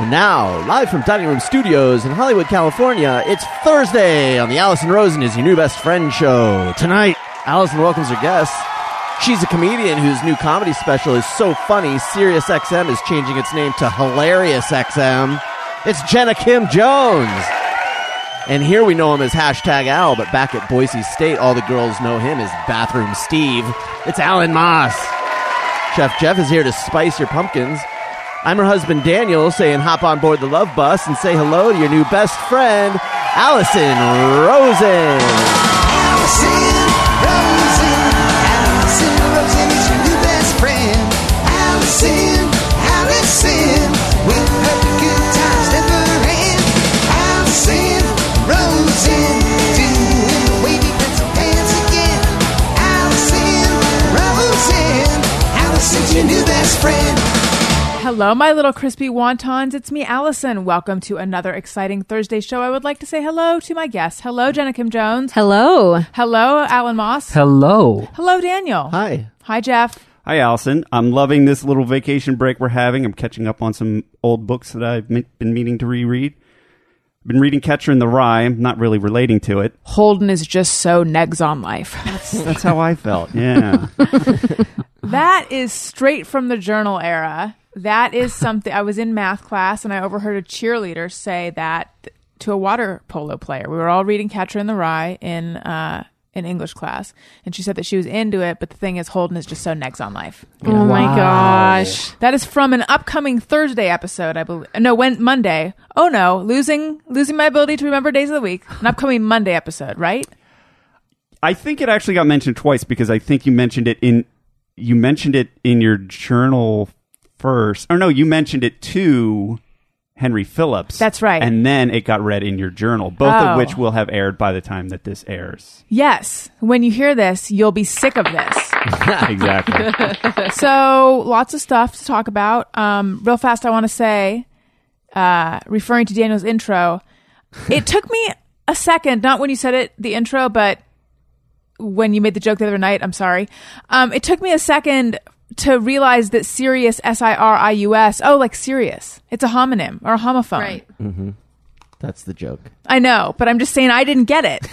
And now, live from Dining Room Studios in Hollywood, California, it's Thursday on the Allison Rosen is Your New Best Friend show. Tonight, Allison welcomes her guests. She's a comedian whose new comedy special is so funny, Sirius XM is changing its name to Hilarious XM. It's Jenna Kim Jones. And here we know him as hashtag Al, but back at Boise State, all the girls know him as Bathroom Steve. It's Alan Moss. Chef Jeff is here to spice your pumpkins. I'm her husband Daniel saying hop on board the love bus and say hello to your new best friend, Allison Rosen. Allison Hello, my little crispy wontons. It's me, Allison. Welcome to another exciting Thursday show. I would like to say hello to my guests. Hello, Jenna Kim Jones. Hello. Hello, Alan Moss. Hello. Hello, Daniel. Hi. Hi, Jeff. Hi, Allison. I'm loving this little vacation break we're having. I'm catching up on some old books that I've me- been meaning to reread. I've been reading Catcher in the Rye. I'm not really relating to it. Holden is just so negs on life. That's how I felt. Yeah. that is straight from the journal era. That is something I was in math class and I overheard a cheerleader say that to a water polo player. We were all reading Catcher in the Rye in uh, in English class, and she said that she was into it. But the thing is, Holden is just so negs on life. Oh my gosh. That is from an upcoming Thursday episode, I believe. No, when Monday. Oh no, losing losing my ability to remember days of the week. An upcoming Monday episode, right? I think it actually got mentioned twice because I think you mentioned it in you mentioned it in your journal first. Or no, you mentioned it to Henry Phillips. That's right. And then it got read in your journal, both Oh. of which will have aired by the time that this airs. Yes. When you hear this, you'll be sick of this. exactly. so lots of stuff to talk about. Um, real fast, I want to say, uh, referring to Daniel's intro, it took me a second, not when you said it, the intro, but when you made the joke the other night. I'm sorry. Um, it took me a second to realize that Sirius, S I R I U S, oh, like Sirius. It's a homonym or a homophone. Right. Mm-hmm. That's the joke. I know, but I'm just saying I didn't get it.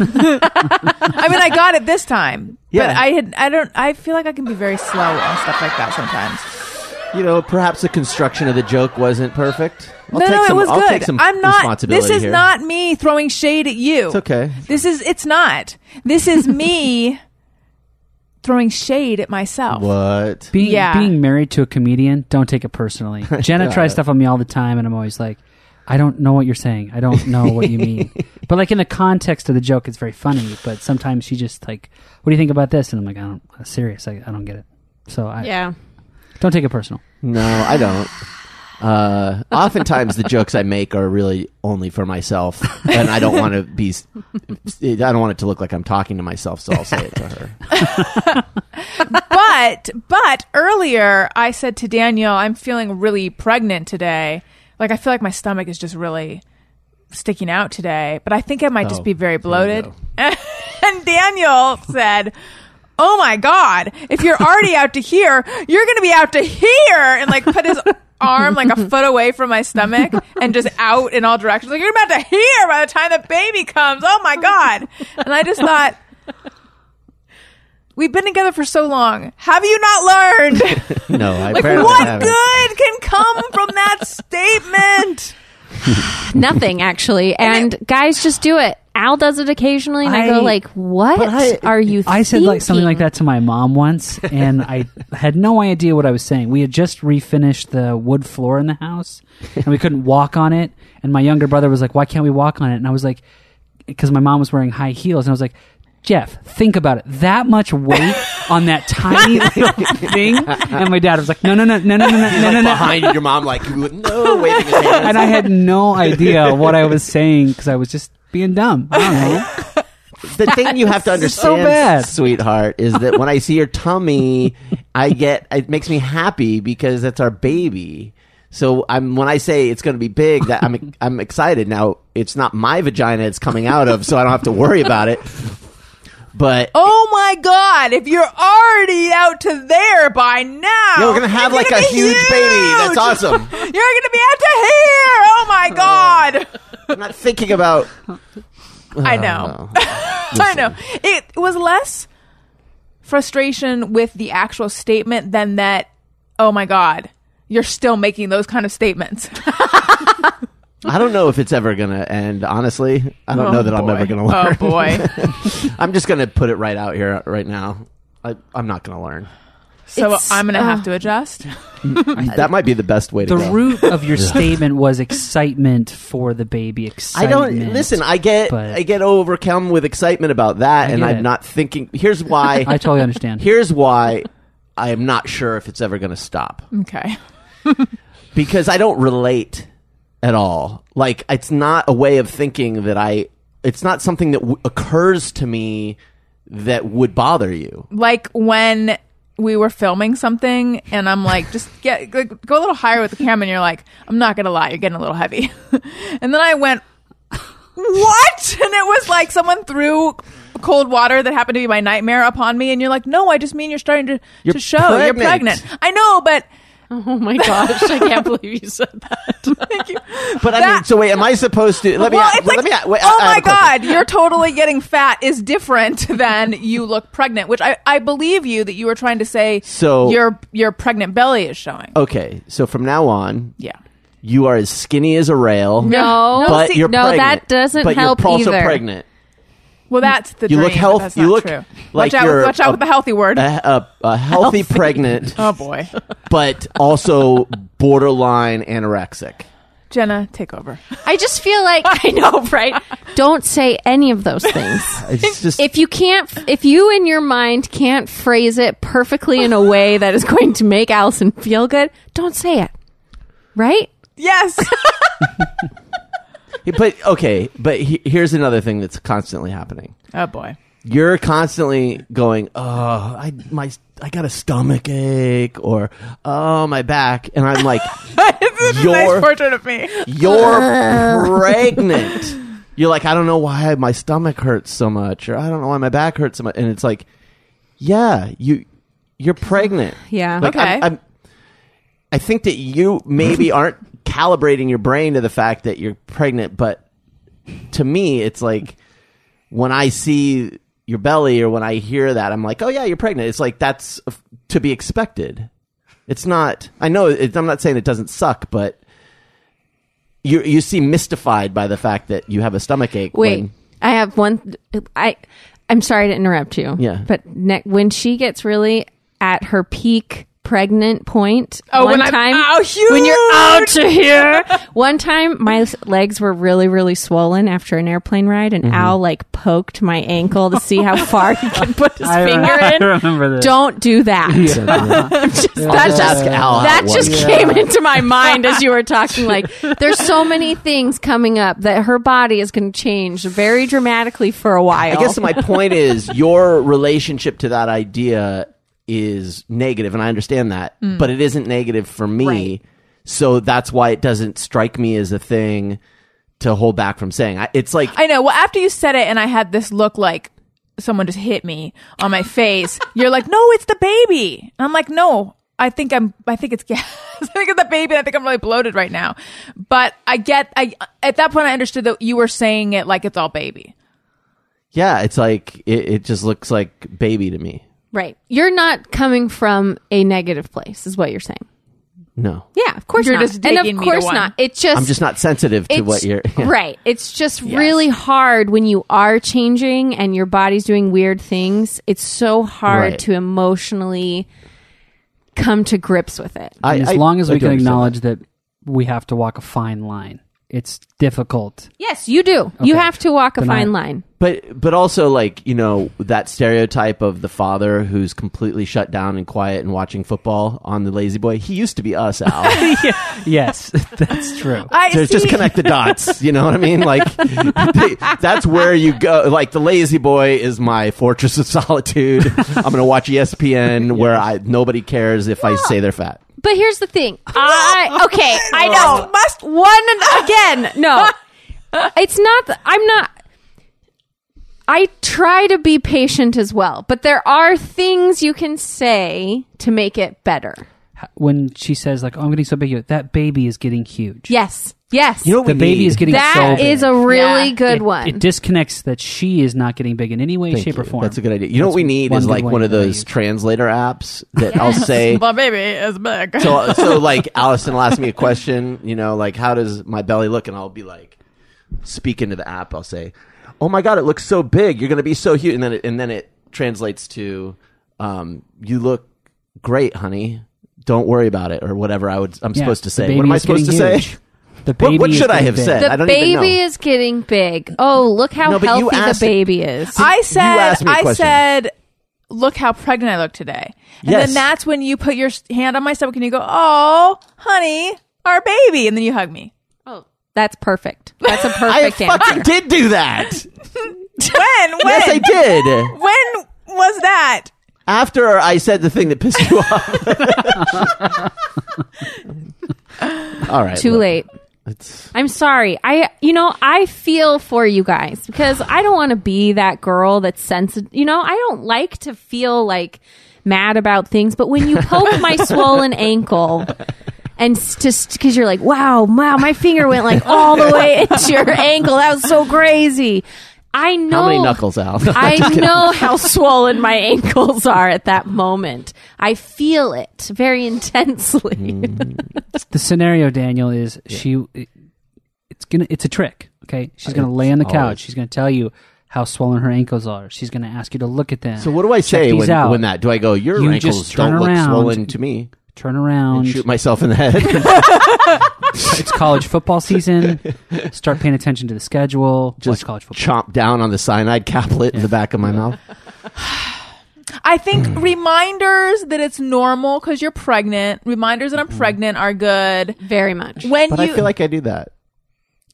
I mean, I got it this time, but I had I don't. I feel like I can be very slow on stuff like that sometimes. You know, perhaps the construction of the joke wasn't perfect. I'll no, take no, some, it was I'll good. take some I'm not. responsibility This is here. not me throwing shade at you. It's okay. This is. It's not. This is me throwing shade at myself. What? Being Yeah. being married to a comedian, don't take it personally. Jenna tries stuff on me all the time, and I'm always like, I don't know what you're saying. I don't know what you mean. but like in the context of the joke, it's very funny. But sometimes she just like, what do you think about this? And I'm like, I don't. I'm serious. I, I don't get it. So I Yeah. don't take it personal. No, I don't. Uh, oftentimes the jokes I make are really only for myself, and I don't want to be. I don't want it to look like I'm talking to myself, so I'll say it to her. but but earlier I said to Daniel, I'm feeling really pregnant today. Like I feel like my stomach is just really sticking out today, but I think I might just Oh, be very bloated. and Daniel said, "Oh my god, if you're already out to here, you're going to be out to here." And like put his arm like a foot away from my stomach and just out in all directions. Like you're about to hear by the time the baby comes. Oh my god. And I just thought We've been together for so long. Have you not learned? No, I like, apparently what haven't. good can come from that statement? Nothing actually. And guys just do it. Al does it occasionally and I, go like, "What I- are you I said like something like that to my mom once, and I had no idea what I was saying. We had just refinished the wood floor in the house, and we couldn't walk on it. And my younger brother was like, "Why can't we walk on it?" And I was like, "Because my mom was wearing high heels," and I was like. Jeff, think about it. That much weight on that tiny little thing, and my dad was like, "No, no, no, no, no, no, no, no, no, no." behind your mom like no waving his hands. And I had no idea what I was saying because I was just being dumb. I don't know. the thing you have to This is so understand, bad. sweetheart, is that when I see your tummy, I get it makes me happy because that's our baby. So I'm when I say it's going to be big, that I'm I'm excited. Now it's not my vagina it's coming out of, so I don't have to worry about it. But Oh my god, if you're already out to there by now. yeah, we're gonna have like gonna a be huge, baby. That's awesome. You're gonna be out to here. Oh my oh. god. I'm not thinking about. I know. I know. It was less frustration with the actual statement than that. Oh my god, you're still making those kind of statements. I don't know if it's ever gonna end. Honestly, I don't Oh, know that I'm ever oh, gonna learn. Oh boy. I'm just gonna put it right out here right now. I, I'm not gonna learn. So It's- I'm gonna uh, have to adjust. That might be the best way to The go. root of your statement was excitement for the baby. Excitement. I Excitement. don't listen. I get but- I get overcome with excitement about that, I and get I'm it. not thinking. Here's why. I totally understand. here's why I am not sure if it's ever going to stop Okay. because I don't relate at all. Like it's not a way of thinking that I. It's not something that w- occurs to me that would bother you. Like when we were filming something and I'm like, just get go a little higher with the camera and you're like, I'm not gonna lie, you're getting a little heavy. and then I went, What? And it was like someone threw cold water that happened to be my nightmare upon me and you're like, No, I just mean you're starting to, You're to show you're pregnant. pregnant. I know, but Oh my gosh, I can't believe you said that. thank you. But I mean, so wait, am I supposed to? Let me. well, a- it's let like, me. wait, oh I- I my have god, you're totally getting fat is different than you look pregnant, which I, I believe you that you were trying to say. So- your your pregnant belly is showing. Okay, so from now on, Yeah, you are as skinny as a rail. No, but see- you're no, pregnant. that doesn't but help you're also either. pregnant. Well, that's the You dream, look but health- That's you not look true. like watch out, you're watch out a- with the healthy word. A, a, a healthy pregnant, oh boy, but also borderline anorexic. Jenna, take over. I just feel like I know, right? Don't say any of those things. It's just If you can't, if you in your mind can't phrase it perfectly in a way that is going to make Allison feel good, don't say it. Right? Yes, but okay. But he, here's another thing that's constantly happening. oh boy. You're constantly going, "Oh, I my I got a stomach ache," or "Oh, my back," and I'm like, this is a nice portrait of me. "You're pregnant." You're like, "I don't know why my stomach hurts so much," or "I don't know why my back hurts so much," and it's like, "Yeah, you you're pregnant." Yeah. Like, Okay. I'm, I'm, I think that you maybe aren't calibrating your brain to the fact that you're pregnant, but to me, it's like when I see your belly or when I hear that, I'm like, oh yeah, you're pregnant. It's like that's to be expected. It's not. I know. It, I'm not saying it doesn't suck, but you you seem mystified by the fact that you have a stomach ache. Wait, when- I have one. I I'm sorry to interrupt you. Yeah. but ne- when she gets really at her peak pregnant point, Oh, one when I'm- time ow, when you're out to here, one time my legs were really really swollen after an airplane ride, and mm-hmm. Al like poked my ankle to see how far he could put his I, finger I in. remember this. Don't do that. Just- I'll that just ask Al. that just was. came into my mind as you were talking. Like, there's so many things coming up that her body is going to change very dramatically for a while. I guess my point is your relationship to that idea is negative, and I understand that, mm. but it isn't negative for me. Right. So that's why it doesn't strike me as a thing to hold back from saying. I, it's like I know. Well, after you said it, and I had this look like someone just hit me on my face. You're like, no, it's the baby. And I'm like, no, I think I'm. I think it's gas. I think it's the baby. and I think I'm really bloated right now. But I get. I at that point I understood that you were saying it like it's all baby. yeah, it's like it, it just looks like baby to me. Right. You're not coming from a negative place, is what you're saying. No, Yeah, of course You're not. just and taking of me to course one. not. It's just I'm just not sensitive to it's what you're. right. It's just really hard when you are changing and your body's doing weird things. It's so hard Right. to emotionally come to grips with it. I, as I- long as I we do can understand acknowledge that. we have to walk a fine line. It's difficult. Yes, you do. You have to walk a Then I- fine line. But but also like you know that stereotype of the father who's completely shut down and quiet and watching football on the La-Z-Boy. He used to be us, Al. yes, that's true. I So see. just connect the dots. You know what I mean? Like they- that's where you go. Like the La-Z-Boy is my fortress of solitude. I'm going to watch ESPN where I nobody cares if I say they're fat. But here's the thing. I okay, I know. Must one again. No. It's not th- I'm not I try to be patient as well, but there are things you can say to make it better. when she says like, "Oh, I'm getting so big," that baby is getting huge. Yes. Yes. You know what the we baby need? is getting That so big. is a really Yeah. good it, one. It disconnects that she is not getting big in any way, Thank shape, or you. form. That's a good idea. You know what we need is good like one of that I those use. translator apps that I'll say. My baby is big. so, so like Allison will ask me a question, you know, like how does my belly look, and I'll be like, speak into the app. I'll say, "Oh my god, it looks so big. You're going to be so huge," and then it, and then it translates to, um, "You look great, honey. Don't worry about it," or whatever I would. I'm Yeah, supposed to the say. baby What am I is supposed to getting say? huge. The baby What, what is should I getting have big. said? I the don't even know. baby is getting big. Oh, look how No, but you healthy the asked- baby is. I said, asked me a I question. said, look how pregnant I look today. And Yes. then that's when you put your s- hand on my stomach and you go, oh, honey, our baby. And then you hug me. oh, that's perfect. That's a I perfect I fucking answer. did do that. When? When? yes, I did. When was that? After I said the thing that pissed you off. All right. Too look, late. It's I'm sorry. I, you know, I feel for you guys because I don't want to be that girl that's sensitive. You know, I don't like to feel like mad about things, but when you poke my swollen ankle and just because you're like, wow, wow, my finger went like all the way into your ankle. That was so crazy. I know. how many knuckles out? I know how swollen my ankles are at that moment. I feel it very intensely. Mm. the scenario, Daniel, is she. It's gonna. It's a trick. Okay, she's uh, gonna lay on the couch. always- She's gonna tell you how swollen her ankles are. She's gonna ask you to look at them. So what do I say when, when that? Do I go, your You ankles just don't look swollen to me? Turn around. And shoot myself in the head. it's college football season. Start paying attention to the schedule. Just Watch college football. chomp down on the cyanide caplet in the back of my mouth. I think mm. reminders that it's normal because you're pregnant, reminders that I'm mm-hmm. pregnant are good. Very much. When But you, I feel like I do that.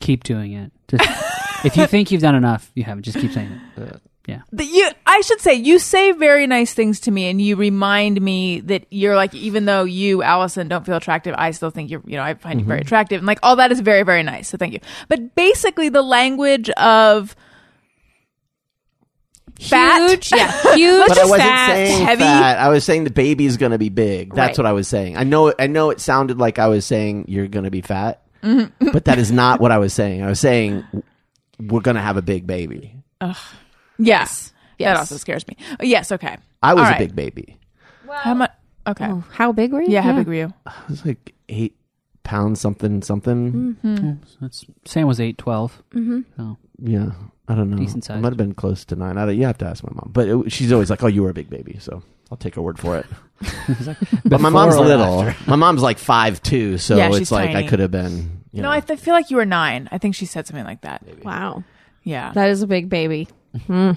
Keep doing it. Just, if you think you've done enough, you haven't. Just keep saying it. Uh, Yeah. that you I should say you say very nice things to me and you remind me that you're like even though you Allison don't feel attractive I still think you're you know I find you very attractive and like all that is very very nice so thank you but basically the language of fat Huge, yeah, huge, But I wasn't fat, saying heavy. fat. I was saying the baby's going to be big. That's Right. what I was saying. I know. I know it sounded like I was saying you're going to be fat, Mm-hmm. but that is not what I was saying. I was saying we're going to have a big baby. Yes that also scares me Oh, yes okay I was All a right. big baby. how much okay Oh, how big were you? yeah how big were you I was like eight pounds something something. That's, Sam was eight, twelve. Mm-hmm. So Yeah, I don't know. Decent I size. might have been close to nine. I don't, you have to ask my mom, but it, she's always like, "Oh, you were a big baby," so I'll take her word for it. but my mom's little. My mom's like five two, so Yeah, she's it's like I could have been. You no know, I th- feel like you were nine I think she said something like that Wow, yeah that is a big baby. Hmm.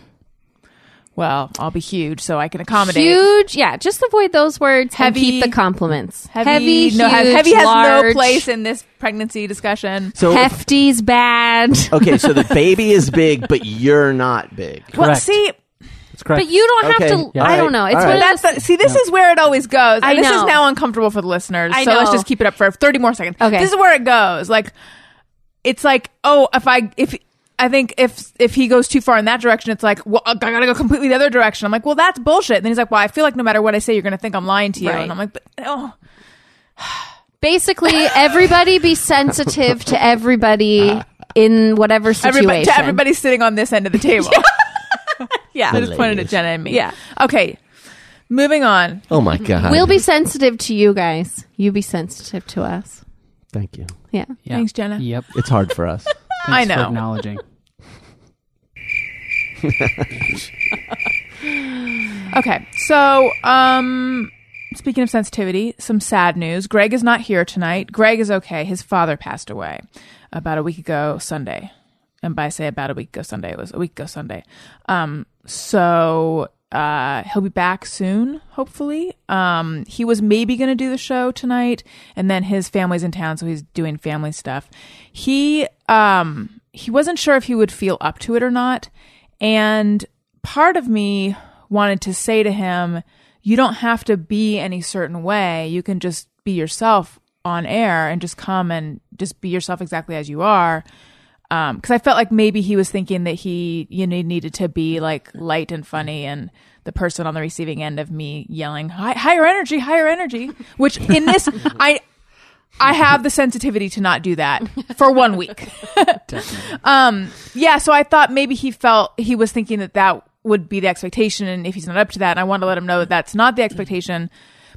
well I'll be huge so I can accommodate Huge, yeah. Just avoid those words. and Heavy- keep the compliments. heavy, Heavy, no, huge, heavy has no place in this pregnancy discussion so Hefty's bad. okay, so the baby is big, but you're not big. well see that's correct. But you don't have to. Yeah. I don't know. It's All right. of That's the, see, this is where it always goes. And I this is now uncomfortable for the listeners. I so let's just keep it up for 30 more seconds. Okay. This is where it goes. Like, it's like, oh, if I, if, I think if if he goes too far in that direction, it's like, well, I gotta go completely the other direction. I'm like, well, that's bullshit. And then he's like, well, I feel like no matter what I say, you're gonna think I'm lying to you. Right. And I'm like, but oh, basically everybody be sensitive to everybody in whatever situation. everybody, to everybody sitting on this end of the table. yeah, I just pointed at. Jenna and me. Yeah. Okay, moving on. Oh my god! We'll be sensitive to you guys. You be sensitive to us. Thank you. Yeah. Yeah. Thanks, Jenna. Yep. It's hard for us. I Thanks for know. acknowledging. Okay, so um, speaking of sensitivity, some sad news. Greg is not here tonight. Greg is okay. His father passed away about a week ago Sunday, and by say about a week ago Sunday, it was a week ago Sunday. Um, so uh, he'll be back soon, hopefully. Um, he was maybe going to do the show tonight, and then his family's in town, so he's doing family stuff. He um, he wasn't sure if he would feel up to it or not, and part of me wanted to say to him, you don't have to be any certain way. You can just be yourself on air and just come and just be yourself exactly as you are. Um, cause I felt like maybe he was thinking that he, you know, needed to be like light and funny and the person on the receiving end of me yelling Hi- higher energy, higher energy. Which in this, I I have the sensitivity to not do that for one week. um, yeah, so I thought maybe he felt he was thinking that that would be the expectation, and if he's not up to that, and I want to let him know that that's not the expectation.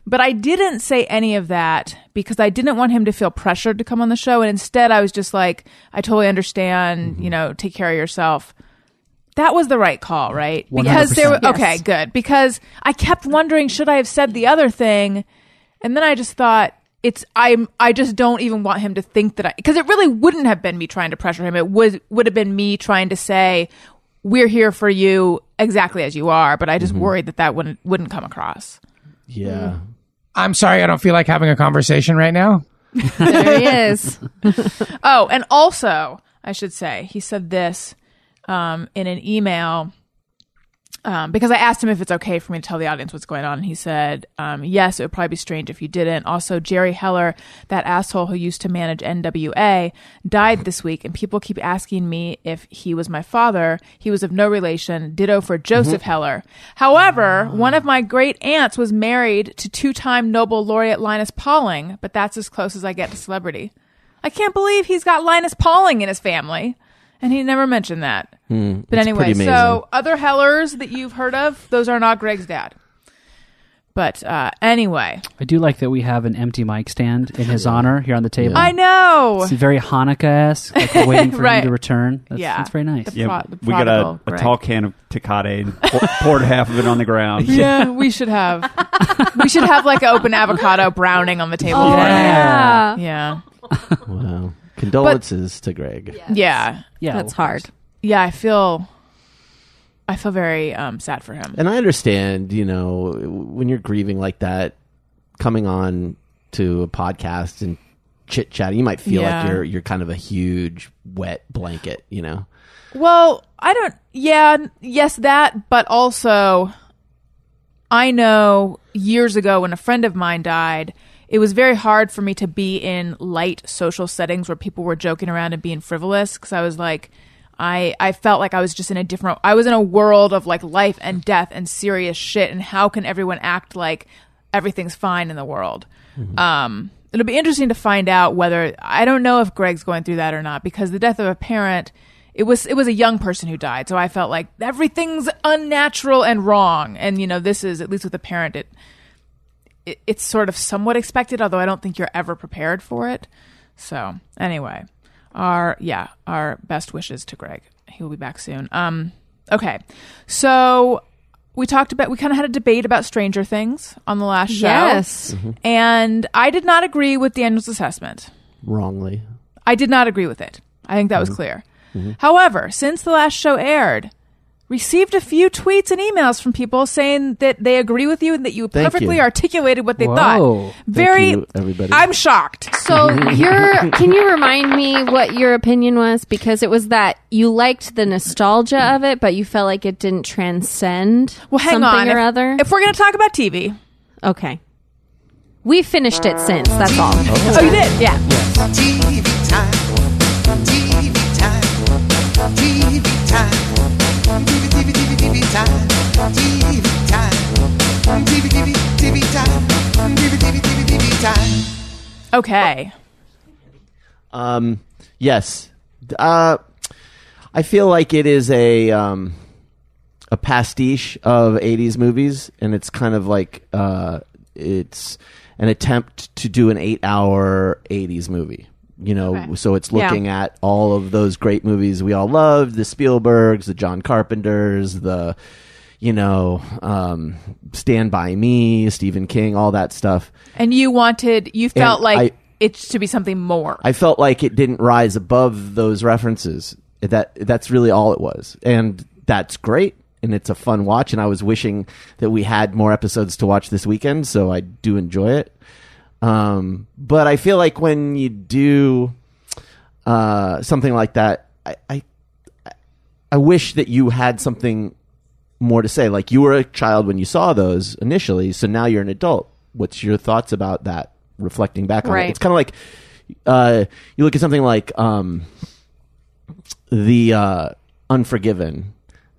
But I didn't say any of that because I didn't want him to feel pressured to come on the show, and instead I was just like, I totally understand. You know, take care of yourself. That was the right call, right? Because there were 100%. okay, good. Because I kept wondering, should I have said the other thing? And then I just thought it's I'm I just don't even want him to think that I because it really wouldn't have been me trying to pressure him. It would would have been me trying to say we're here for you exactly as you are. But I just worried that that wouldn't wouldn't come across. Yeah. I'm sorry, I don't feel like having a conversation right now. There he is. Oh, and also I should say he said this um, in an email. Um, because I asked him if it's okay for me to tell the audience what's going on, and he said, um, "Yes, it would probably be strange if you didn't." Also, Jerry Heller, that asshole who used to manage NWA, died this week, and people keep asking me if he was my father. He was of no relation. Ditto for Joseph Heller. However, one of my great aunts was married to two-time Nobel laureate Linus Pauling, but that's as close as I get to celebrity. I can't believe he's got Linus Pauling in his family. And he never mentioned that. but Hmm, anyway, so other Hellers that you've heard of, those are not Greg's dad. But uh, anyway, I do like that we have an empty mic stand in his honor here on the table. I know. It's very Hanukkah-esque, like we're waiting for Right. him to return. That's, Yeah. that's very nice. The- Yeah, Pro- the we got a, a tall can of Tecate and pour- poured half of it on the ground. Yeah, we should have. we should have like an open avocado browning on the table. Oh, for him. yeah. Yeah. Wow. Condolences to Greg. Yeah. Yeah, That's of hard. Yeah. I feel. I feel very um, sad for him. And I understand, you know, when you're grieving like that, coming on to a podcast and chit chatting, you might feel Yeah. like you're you're kind of a huge wet blanket, you know. Well, I don't. Yeah, yes, that, but also, I know years ago when a friend of mine died, it was very hard for me to be in light social settings where people were joking around and being frivolous because I was like, I I felt like I was just in a different. I was in a world of like life and death and serious shit, and how can everyone act like everything's fine in the world? Um, it'll be interesting to find out whether I don't know if Greg's going through that or not because the death of a parent it was it was a young person who died so i felt like everything's unnatural and wrong and you know this is at least with a parent it, it it's sort of somewhat expected although i don't think you're ever prepared for it. So anyway our yeah our best wishes to greg. He'll be back soon. Um okay. So we talked about we kind of had a debate about stranger things on the last show. Yes. Mm-hmm. and i did not agree with daniel's assessment. Wrongly. I did not agree with it. I think that was mm-hmm. clear. Mm-hmm. However, since the last show aired, received a few tweets and emails from people saying that they agree with you and that you Thank perfectly you. articulated what they Whoa. thought. Very you, everybody. I'm shocked. So your can you remind me what your opinion was? Because it was that you liked the nostalgia of it, but you felt like it didn't transcend Well, hang something on. or if, other. if we're going to talk about TV. okay. We finished it since, that's all. Oh, oh you did? Yeah. TV time. TV time. TV time. TV, TV, TV, TV time. TV time. TV, TV, TV time. TV, TV, TV, TV time. Okay. Um, yes. Uh, I feel like it is a um, a pastiche of '80s movies, and it's kind of like uh, it's an attempt to do an eight-hour '80s movie. You know, Okay. so it's Yeah. looking at all of those great movies we all loved: the Spielbergs, the John Carpenters, the you know, um, Stand by Me, Stephen King, all that stuff. And you wanted, you felt And like I- it to be something more. I felt like it didn't rise above those references. That that's really all it was, and that's great, and it's a fun watch. And I was wishing that we had more episodes to watch this weekend, so I do enjoy it. Um, but I feel like when you do uh, something like that, I, I I wish that you had something more to say. Like you were a child when you saw those initially, so now you're an adult. What's your thoughts about that? Reflecting back on it, it's kind of like uh, you look at something like um, the uh, Unforgiven.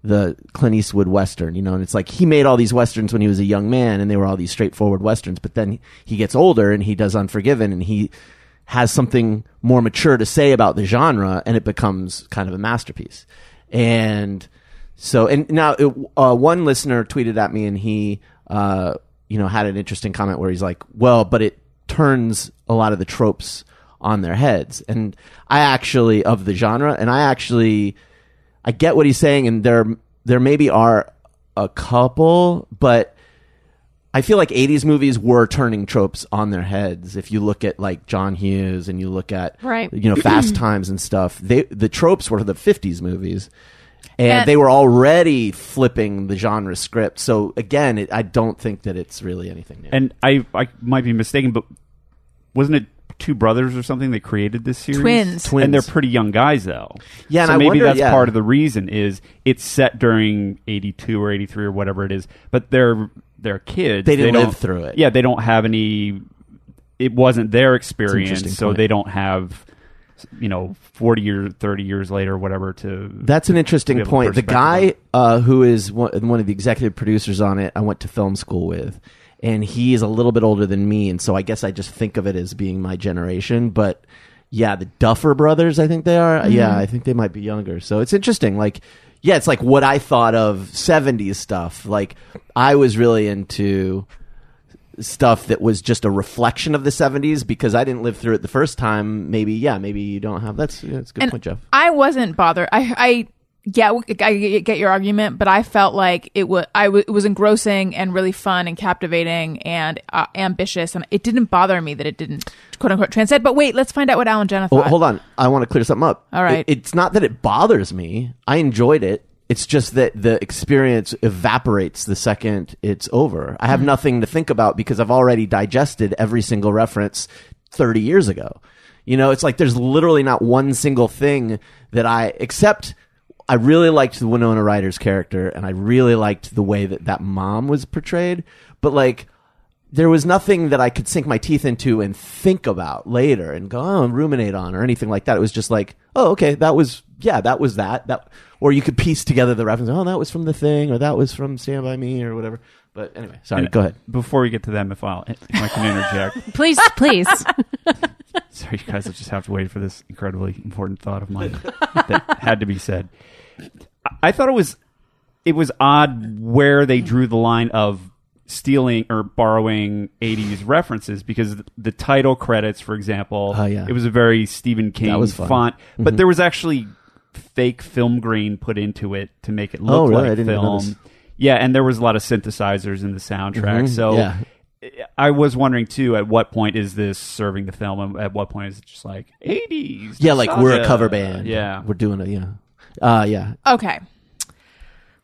The Clint Eastwood western, you know, and it's like he made all these westerns when he was a young man, and they were all these straightforward westerns. But then he gets older and he does Unforgiven, and he has something more mature to say about the genre, and it becomes kind of a masterpiece. And so, and now it, uh, one listener tweeted at me, and he, uh, you know, had an interesting comment where he's like, "Well, but it turns a lot of the tropes on their heads." And I actually of the genre, and I actually, I get what he's saying, and there, there maybe are a couple, but I feel like 80s movies were turning tropes on their heads. If you look at like John Hughes and you look at Right. you know Fast Times and stuff, they the tropes were the 50s movies. And, And- they were already flipping the genre script. So again, it, I don't think that it's really anything new. And I I might be mistaken, but wasn't it two brothers or something that created this series? Twins. Twins. And they're pretty young guys though. Yeah, and so I maybe wonder- that's yeah. part of the reason is it's set during 82 or 83 or whatever it is, but they're they're kids. They didn't don't- live through it. Yeah, they don't have any it wasn't their experience, so point. they don't have you know 40 years 30 years later whatever to That's an interesting point. The guy uh, who is one, one of the executive producers on it, I went to film school with, and he is a little bit older than me, and so I guess I just think of it as being my generation. But yeah, the Duffer Brothers, I think they are. Mm-hmm. Yeah, I think they might be younger. So it's interesting. Like, yeah, it's like what I thought of '70s stuff. Like, I was really into stuff that was just a reflection of the 70s because I didn't live through it the first time. Maybe, yeah, maybe you don't have. That's yeah, that's a good and point, Jeff. I wasn't bothered. I I get I get your argument, but I felt like it was I w- it was engrossing and really fun and captivating and uh, ambitious, and it didn't bother me that it didn't quote unquote transcend. But wait, let's find out what Alan Jenna Well, thought. hold on. I want to clear something up. All right. It- it's not that it bothers me. I enjoyed it. It's just that the experience evaporates the second it's over. I have Mm-hmm. nothing to think about because I've already digested every single reference 30 years ago. You know, it's like there's literally not one single thing that I, except I really liked the Winona Ryder's character and I really liked the way that that mom was portrayed. But like, there was nothing that I could sink my teeth into and think about later and go, oh, and ruminate on or anything like that. It was just like, oh, okay, that was, yeah, that was that. That, or you could piece together the reference. Oh, that was from the thing, or that was from Stand by Me, or whatever. But anyway, sorry. And go ahead. Before we get to them, if, I'll, if I can interject, Please, please. sorry, you guys will just have to wait for this incredibly important thought of mine that had to be said. I- thought it was it was odd where they drew the line of stealing or borrowing 80s references because the, title credits for example Oh, yeah. it was a very Stephen King was fun. font but Mhm. there was actually fake film grain put into it to make it look Oh, really? Like film yeah and there was a lot of synthesizers in the soundtrack Mhm. so Yeah. I was wondering too. At what point is this serving the film? and At what point is it just like eighties? Yeah, like we're a cover band. Yeah, We're doing it. Yeah. Uh, yeah. okay,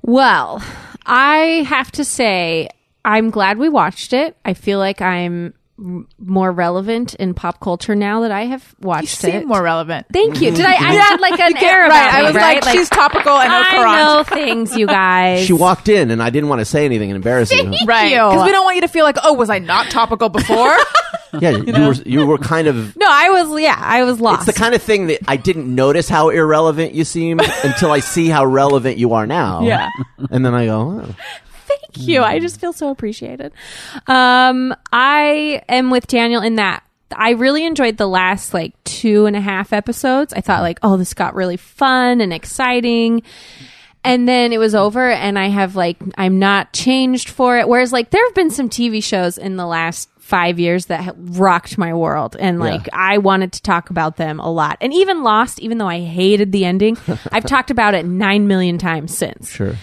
Well, I have to say, I'm glad we watched it. I feel like I'm m- more relevant in pop culture now that I have you watched seem it. more relevant. Thank you. Did I? I had like an air about right, I was right? like, she's topical. and know I Quran. know things, you guys. She walked in and I didn't want to say anything and embarrass you. Right, because we don't want you to feel like, oh, was I not topical before? Yeah, you, were you were kind of No, I was. Yeah, I was lost. It's the kind of thing that I didn't notice how irrelevant you seem until I see how relevant you are now. Yeah. And then I go, oh. Thank you. I just feel so appreciated. Um, I am with Daniel in that I really enjoyed the last like two and a half episodes. I thought like, oh, this got really fun and exciting. And then it was over and I have like, I'm not changed for it. Whereas like there have been some TV shows in the last five years that rocked my world. And like, I wanted to talk about them a lot. And even Lost, even though I hated the ending, I've talked about it nine million times since. sure.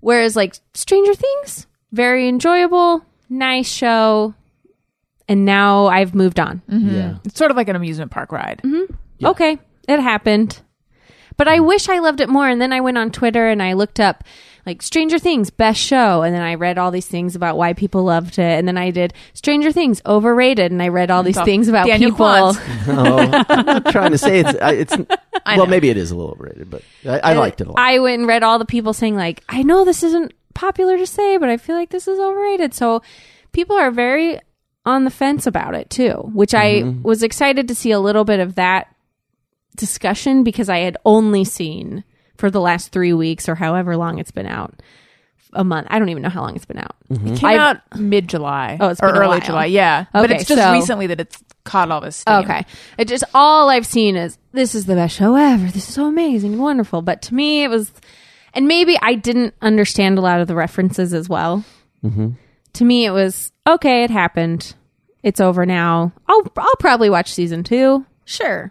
Whereas like Stranger Things, very enjoyable, nice show. And now I've moved on. Mm-hmm. Yeah. it's sort of like an amusement park ride. Mm-hmm. Okay, it happened. But I mm. wish I loved it more. And then I went on Twitter and I looked up like Stranger Things best show, and then I read all these things about why people loved it. And then I did Stranger Things overrated, and I read all these all things about Daniel people. No, oh, I'm not trying to say it's. I- It's I well, maybe it is a little overrated, but I, I liked it a lot. I went and read all the people saying like, I know this isn't popular to say, but I feel like this is overrated. So people are very on the fence about it too, which I mm-hmm. was excited to see a little bit of that discussion because I had only seen for the last three weeks or however long it's been out. A month. I don't even know how long it's been out. Mm-hmm. Came I've- out mid July. Oh, it's or been a early while. July. Yeah, but it's just so- recently that it's caught all this steam. Okay. It just all I've seen is this is the best show ever. This is so amazing and wonderful. But to me, it was, and maybe I didn't understand a lot of the references as well. Mm-hmm. To me, it was okay. It happened. It's over now. I'll I'll probably watch season two. Sure.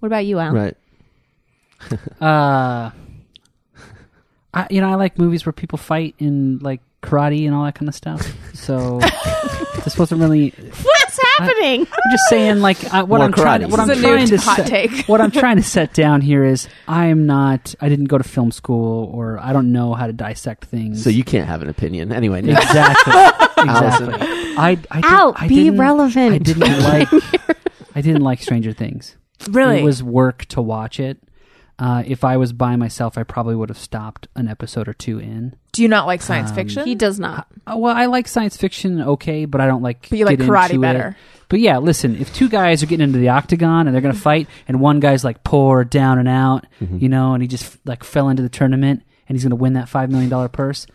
What about you, Al? Right. Uh, I, you know, I like movies where people fight in like karate and all that kind of stuff. So this wasn't really. What's happening? I'm just saying, like, I, what More I'm trying, what I'm This is a new trying to hot set, take. what I'm trying to set down here is, I'm not. I didn't go to film school, or I don't know how to dissect things. So you can't have an opinion anyway. Nick. exactly, exactly. I, I did, Al, I be didn't- relevant. I didn't like. I didn't like Stranger Things. Really? It was work to watch it. Uh, if I was by myself, I probably would have stopped an episode or two in. Do you not like science Um, fiction? He does not. Uh, well, I like science fiction, okay, but I don't like. But you like karate into it. better. But yeah, listen, if two guys are getting into the octagon and they're going to fight, and one guy's like poor, down and out, Mm-hmm. you know, and he just like fell into the tournament and he's going to win that five million dollar purse,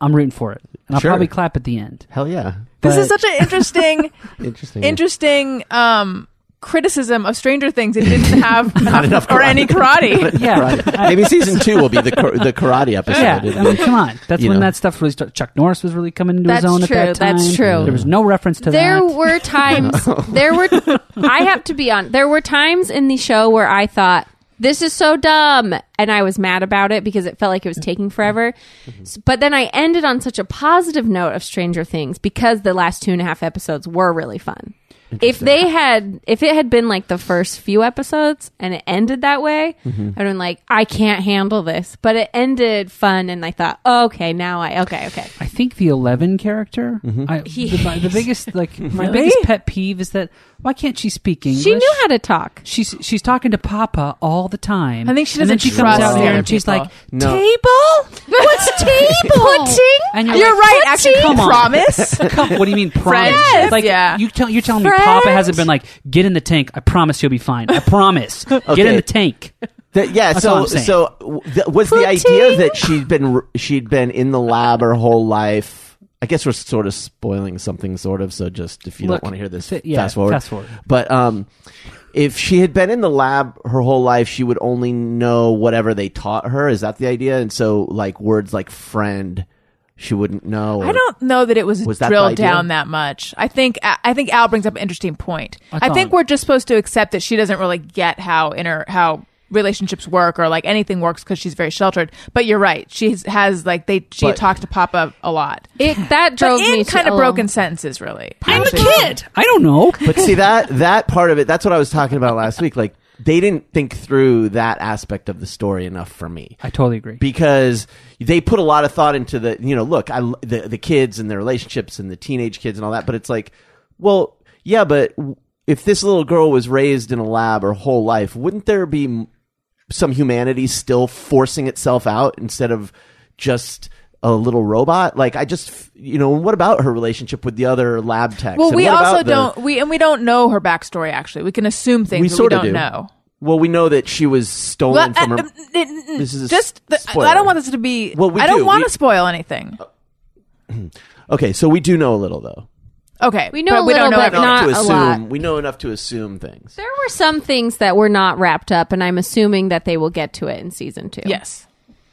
I'm rooting for it, and I'll Sure. probably clap at the end. Hell yeah. this is such an interesting, Interesting. interesting um, criticism of Stranger Things. It didn't have enough, enough or any karate. Yeah, Karate. Maybe season two will be the kar- the karate episode. Yeah, I mean, come on. That's You when know. that stuff really started. Chuck Norris was really coming into That's his own true, at that time. that's true. There was no reference to there that. There were times there were i have to be on there were times in the show where i thought this is so dumb and i was mad about it because it felt like it was taking forever mm-hmm. S- but then i ended on such a positive note of stranger things because the last two and a half episodes were really fun if they had if it had been like the first few episodes and it ended that way Mm-hmm. i'd been like i can't handle this but it ended fun and i thought oh, okay now i okay okay I think the Eleven character. Mm-hmm. I, the, the biggest, like, my Really? biggest pet peeve is that why can't she speak English? she knew how to talk She's she's talking to Papa all the time. I think she and then doesn't she comes trust out here other and she's people. like, No. "Table? What's table? Pudding? And you're, You're like, right. Actually, Come on. promise. Come, what do you mean promise? Friendship, Like yeah. you tell you're telling me Friend. Papa hasn't been like, get in the tank. I promise you'll be fine. I promise. Get Okay. in the tank. That- yeah, That's all so I'm saying. so th- was the idea that she'd been she'd been in the lab her whole life. I guess we're sort of spoiling something, sort of. So just if you Look, don't want to hear this, fi- yeah, fast forward. fast forward. But um, if she had been in the lab her whole life, she would only know whatever they taught her. Is that the idea? And so, like words like friend, she wouldn't know. I don't know that it was, Was that the drilled idea? down that much. I think I think Al brings up an interesting point. That's I all. think we're just supposed to accept that she doesn't really get how inner how relationships work or like anything works because she's very sheltered. But you're right. She has, has like they she But- talked to Papa a lot. It that drove But me in to kind a of little- broken sentences, really. I'm a kid. I don't know. But see that that part of it. That's what I was talking about last week. Like they didn't think through that aspect of the story enough for me. I totally agree. because they put a lot of thought into the you know look I the the kids and their relationships and the teenage kids and all that but it's like well yeah but if this little girl was raised in a lab her whole life wouldn't there be m- some humanity still forcing itself out instead of just a little robot like I just you know what about her relationship with the other lab techs Well, And we also the- don't we and we don't know her backstory. Actually, we can assume things we but we don't of do know. well we know that she was stolen Well, from uh, her uh, This is a just the- I don't want this to be. Well, we I don't do. want We- to spoil anything. okay so we do know a little though Okay, We know but a we don't little know bit, everything. not to a assume lot. we know enough to assume things There were some things that were not wrapped up, and I'm assuming that they will get to it in season two. Yes.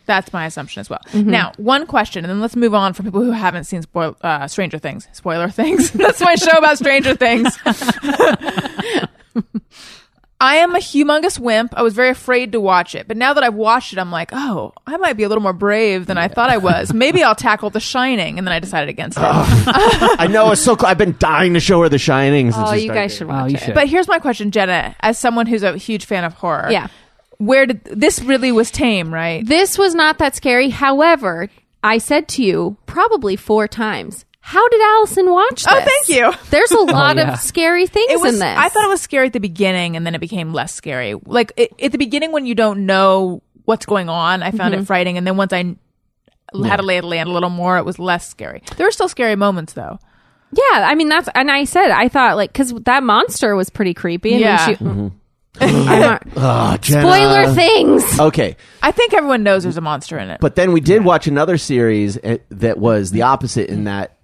That's my assumption as well. Mm-hmm. Now, one question, and then let's move on for people who haven't seen spoil- uh, Stranger Things. Spoiler things. That's my show about Stranger Things. I am a humongous wimp. I was very afraid to watch it, but now that I've watched it, I'm like, oh, I might be a little more brave than I thought I was. Maybe I'll tackle The Shining, and then I decided against it. Oh. I know it's so. Cool. I've been dying to show her The Shining. Since Oh, you started guys should dating. Oh, watch you it. should. But here's my question, Jenna, as someone who's a huge fan of horror. Yeah. Where did this really was tame, right? This was not that scary. However, I said to you probably four times, how did Allison watch this? Oh, thank you. There's a lot yeah. of scary things it was in this. I thought it was scary at the beginning, and then it became less scary. Like it, at the beginning, when you don't know what's going on, I found Mm-hmm. it frightening, and then once I had to lay it land a little more, it was less scary. There were still scary moments, though. Yeah, I mean that's and I said I thought like because that monster was pretty creepy. And Yeah. when she, Mm-hmm. I'm not- Oh, spoiler things. Okay, I think everyone knows there's a monster in it. but then we did watch another series eh, that was the opposite in that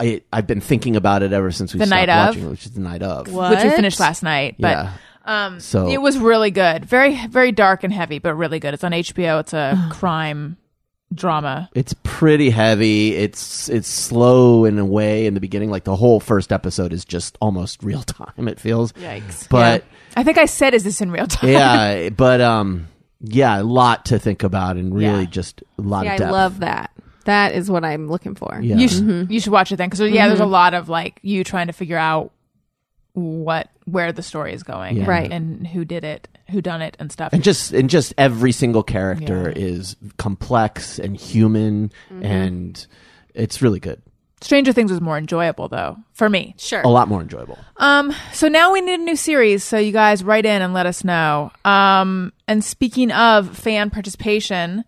I, I've been thinking about it ever since we The stopped Night of? watching it, which is the night of. What? which we finished last night. But yeah. um, So- it was really good. Very, very dark and heavy, but really good. It's on HBO. It's a crime drama. It's pretty heavy. It's it's slow in a way in the beginning. Like the whole first episode is just almost real time. It feels. Yikes! But I think I said, "Is this in real time?" yeah, but um, yeah, a lot to think about and really Yeah. just a lot Yeah, of I depth. love that. That is what I'm looking for. Yeah. You should you should watch it then because yeah, there's a lot of like you trying to figure out what where the story is going, Yeah. and, Right. and who did it, who done it, and stuff. and just and just every single character Yeah. is complex and human Mm-hmm. and it's really good Stranger Things was more enjoyable though for me. Sure. a lot more enjoyable Um, so now we need a new series. So you guys write in and let us know. Um, and speaking of fan participation,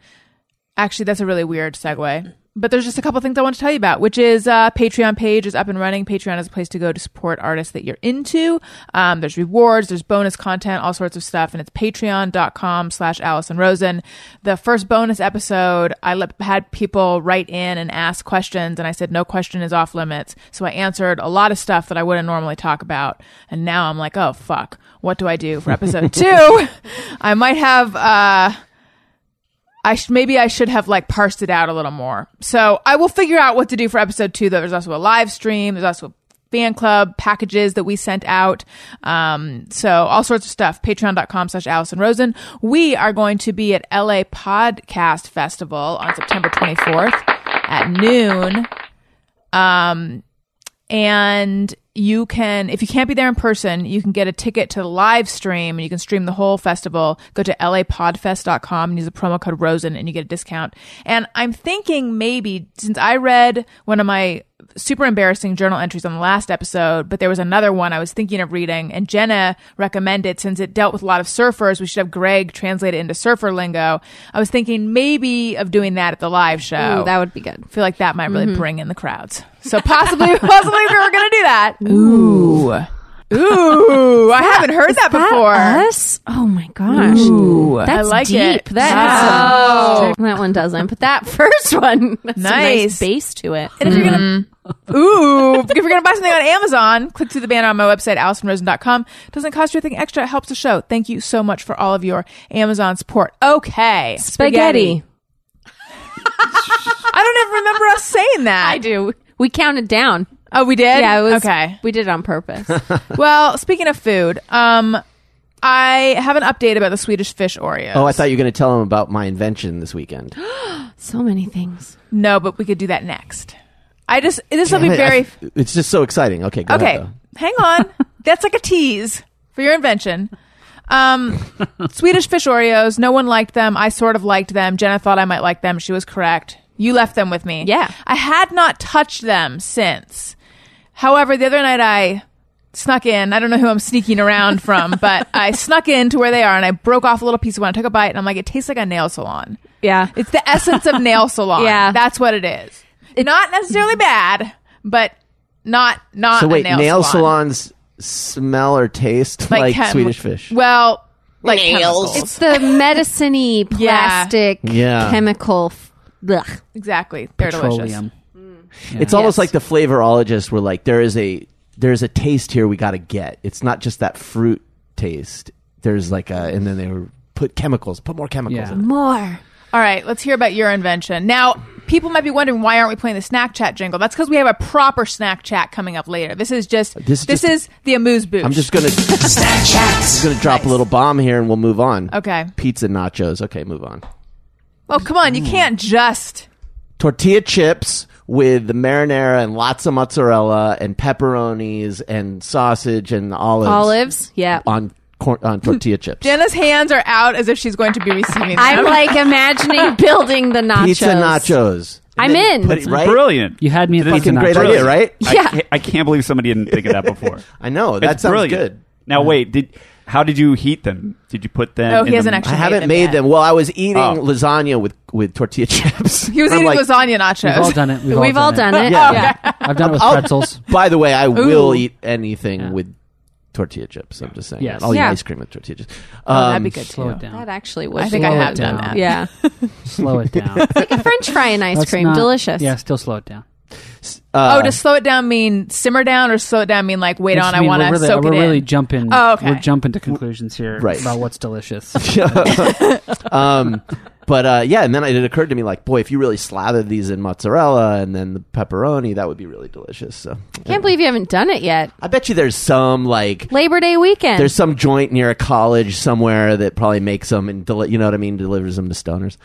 actually, that's a really weird segue. But there's just a couple things I want to tell you about, which is uh, Patreon page is up and running. Patreon is a place to go to support artists that you're into. Um, there's rewards, there's bonus content, all sorts of stuff, and it's patreon.com slash Allison Rosen. The first bonus episode, I let, had people write in and ask questions, and I said no question is off limits. So I answered a lot of stuff that I wouldn't normally talk about, and now I'm like, oh fuck, what do I do for episode two? I might have. Uh, I sh- maybe I should have like parsed it out a little more. So I will figure out what to do for episode two. Though there's also a live stream. There's also fan club packages that we sent out. Um, so all sorts of stuff. Patreon.com slash Allison Rosen. We are going to be at LA Podcast Festival on September 24th at noon. Um, and you can if you can't be there in person you can get a ticket to the live stream and you can stream the whole festival go to lapodfest.com and use the promo code rosen and you get a discount and i'm thinking maybe since i read one of my super embarrassing journal entries on the last episode but there was another one i was thinking of reading and jenna recommended since it dealt with a lot of surfers we should have greg translate it into surfer lingo i was thinking maybe of doing that at the live show Ooh, that would be good. I feel like that might really mm-hmm. bring in the crowds. So possibly, possibly we were going to do that. Ooh, ooh, I haven't heard that, before. Us? Oh my gosh. Ooh, That's I like deep. it. That's that one doesn't, but that first one, that's a Nice. nice base to it. And if you're gonna, mm-hmm. ooh, if you're gonna buy something on Amazon, click through the banner on my website, AllisonRosen.com. Doesn't cost you anything extra. It helps the show. Thank you so much for all of your Amazon support. Okay, Spaghetti. I don't ever remember us saying that. I do. We counted down. Oh, we did. Yeah, it was okay. We did it on purpose. Well, speaking of food, um, I have an update about the Swedish fish Oreos. oh i thought you were going to tell them about my invention this weekend so many things. No, but we could do that next. I just this will be it, very I- it's just so exciting okay go okay. ahead, hang on. That's like a tease for your invention. Um, Swedish fish Oreos. No one liked them. I sort of liked them. Jenna thought I might like them. She was correct. You left them with me. Yeah. I had not touched them since. However, the other night I snuck in. I don't know who I'm sneaking around from, but I snuck in to where they are and I broke off a little piece of one. I took a bite and I'm like, it tastes like a nail salon. Yeah. It's the essence of nail salon. Yeah. that's what it is. not necessarily bad, but not not so a wait nail, nail salon. salons smell or taste like, chem- swedish fish Well, like Nails. chemicals. It's the medicine-y plastic Yeah. chemical. f- Ugh. exactly. They're delicious. Petroleum. It's almost Yes. like the flavorologists were like, there is a there's a taste here we got to get. It's not just that fruit taste. There's like a, and then they were put chemicals, put more chemicals. Yeah. in it. More. All right, let's hear about your invention. Now, people might be wondering why aren't we playing the snack chat jingle? That's because we have a proper snack chat coming up later. This is just This this, is is, the amuse bouche. I'm just gonna Snack Chat. gonna drop a little bomb here and we'll move on. okay. Pizza nachos. Okay, move on. Well, come on, you mm. can't just. Tortilla chips with the marinara and lots of mozzarella and pepperonis and sausage and olives. Olives. Yeah. on cor- on tortilla chips. Jenna's hands are out as if she's going to be receiving them. I'm like imagining building the nachos. Pizza nachos. I'm in. Put it, right? Brilliant. You had me at That's pizza Fucking great nachos. idea, right? I Yeah. can't, I can't believe somebody didn't think of that before. I know that It's sounds brilliant. good. Now wait, did how did you heat them? Did you put them? Oh, he in hasn't the- actually I haven't them made yet. them. Well, I was eating Oh. lasagna with with tortilla chips. He was I'm eating like, lasagna nachos. We've all done it. We've, We've all done it. Yeah. Yeah. I've done it with I'll- pretzels. By the way, I will eat anything Yeah. with tortilla chips. I'm just saying. Yes. I'll eat ice cream with tortilla chips. Oh, Um, that'd be good Slow too. it down. That actually would. I think be- I Slow have it done down. that. Yeah, slow it down. like a French fry and ice Let's cream, not- delicious. Yeah, still slow it down. Uh, oh, does slow it down mean simmer down, or slow it down mean like wait on? I want to really, soak we're it really in. jumping. Oh, okay. We're jumping to conclusions here Right. about what's delicious. um, but uh, yeah, and then it occurred to me like, boy, if you really slathered these in mozzarella and then the pepperoni, that would be really delicious. So Can't believe you haven't done it yet. I bet you there's some like Labor Day weekend. there's some joint near a college somewhere that probably makes them and deli- you know what I mean, delivers them to stoners.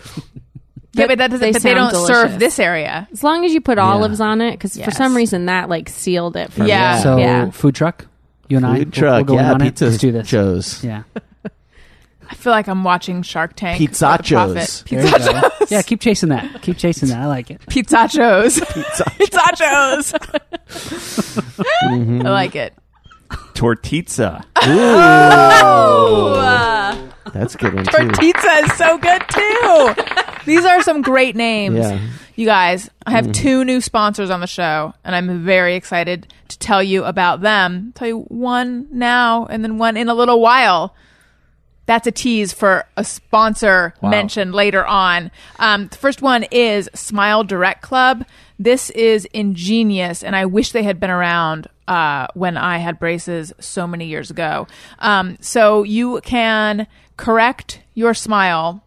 Yeah, but that doesn't. They but they don't delicious. serve this area. as long as you put olives on it, because for Yes. some reason that like sealed it. For me. Yeah. So yeah. food truck, you and I, Food we'll- truck, we'll go in yeah, on it. pizza Let's do this. Joe's. Yeah, I feel like I'm watching Shark Tank. or The Pizzachos. There you go. yeah, keep chasing that. Keep chasing that. I like it. Pizzachos. Pizzachos. Mm-hmm. I like it. Tortizza. Oh, That's a good one too. Tortizza is so good too. These are some great names. Yeah. You guys, I have two new sponsors on the show, and I'm very excited to tell you about them. tell you one now, and then one in a little while. That's a tease for a sponsor mentioned later on. Um, the first one is Smile Direct Club. This is ingenious, and I wish they had been around uh, when I had braces so many years ago. Um, so you can correct your smile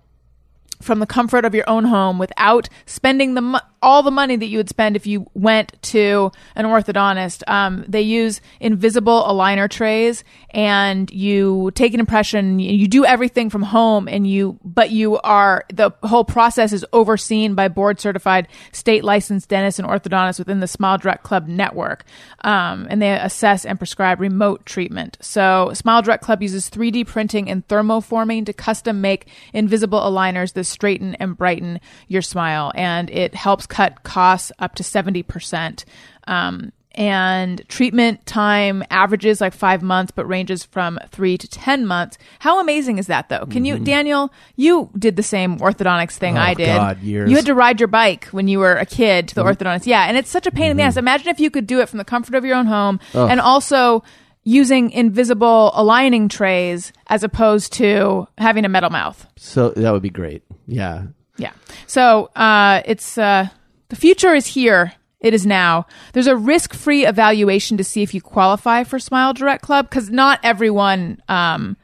from the comfort of your own home without spending the mo- all the money that you would spend if you went to an orthodontist. Um, they use invisible aligner trays, and you take an impression. You do everything from home, and you but you are the whole process is overseen by board certified, state licensed dentists and orthodontists within the Smile Direct Club network, um, and they assess and prescribe remote treatment. So Smile Direct Club uses 3D printing and thermoforming to custom make invisible aligners that straighten and brighten your smile, and it helps cut costs up to 70%. Um, and treatment time averages like five months, but ranges from three to 10 months. How amazing is that, though? Can you, Daniel, you did the same orthodontics thing Oh, I did. God, years. You had to ride your bike when you were a kid to the orthodontist. Yeah, and it's such a pain in the ass. Imagine if you could do it from the comfort of your own home and also using invisible aligning trays as opposed to having a metal mouth. So that would be great. Yeah. Yeah. So uh, it's uh, the future is here. It is now. There's a risk-free evaluation to see if you qualify for Smile Direct Club because not everyone. Um,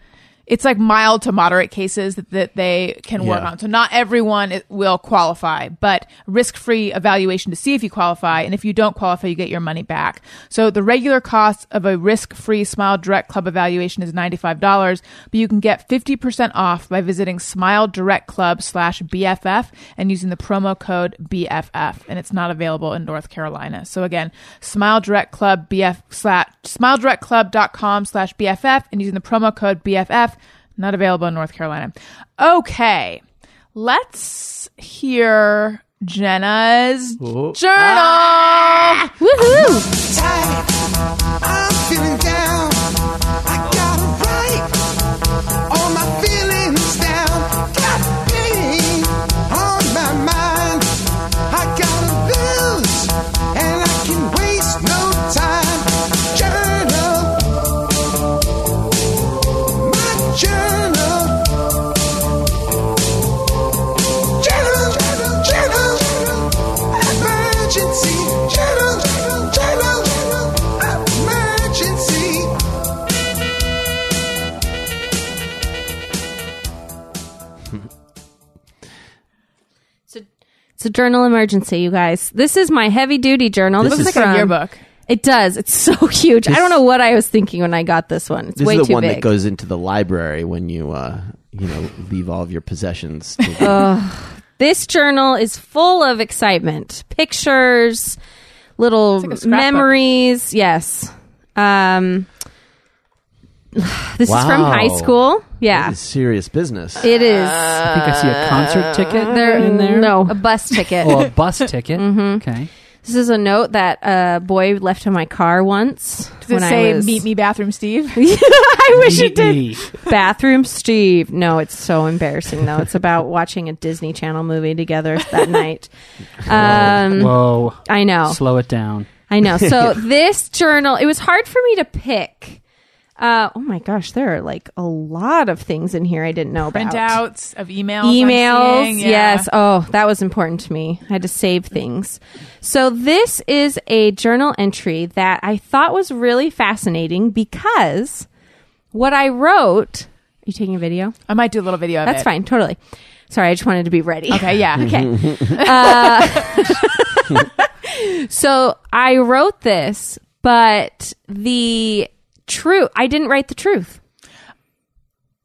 it's like mild to moderate cases that, that they can work Yeah. on. So not everyone will qualify, but risk-free evaluation to see if you qualify. And if you don't qualify, you get your money back. So the regular cost of a risk-free Smile Direct Club evaluation is $95, but you can get 50% off by visiting Smile Direct Club slash BFF and using the promo code BFF. And it's not available in North Carolina. So again, Smile Direct Club BF slash Smile Direct smiledirect.club.com slash BFF and using the promo code BFF. Not available in North Carolina. Okay. Let's hear Jenna's oh. journal. Ah! Woohoo! It's a journal emergency, you guys. This is my heavy duty journal. This, This is Looks like a yearbook. It does. It's so huge. I don't know what I was thinking when I got this one. It's This way is the too one big. that goes into the library when you, uh, you know, leave all of your possessions. to the- This journal is full of excitement, pictures, little like a scrapbook. memories. Yes. Um, this is from Wow. high school. Yeah, This is serious business. it is. I think I see a concert ticket there, in there. No, a bus ticket. Oh, a bus ticket. Mm-hmm. Okay. This is a note that a boy left in my car once. Does it say I was, "Meet me, bathroom Steve"? I wish it did. Bathroom Steve. No, it's so embarrassing though. It's about watching a Disney Channel movie together that night. Um, Whoa. I know. Slow it down. I know. So this journal, it was hard for me to pick Uh, oh my gosh, there are like a lot of things in here I didn't know about. Printouts of emails. Emails yeah. yes oh that was important to me i had to save things so this is a journal entry that i thought was really fascinating because what i wrote are you taking a video I might do a little video of it. that's it. fine totally sorry i just wanted to be ready Okay, yeah. okay uh, so i wrote this but the truth i didn't write the truth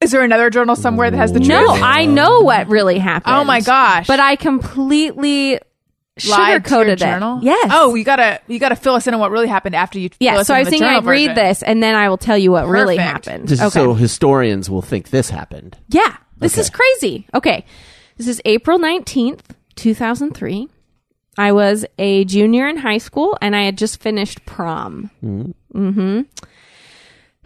Is there another journal somewhere that has the truth? no i know what really happened Oh my gosh. but I completely Lied to your sugarcoated journal? it. Yes. Oh, you gotta you gotta fill us in on what really happened after you. fill yeah. us So in I on was the thinking I'd read version. this and then I will tell you what really Perfect. happened. Just okay. So historians will think this happened. yeah. This Okay. is crazy. Okay. This is April nineteenth, two thousand three. I was a junior in high school and I had just finished prom. Mm-hmm.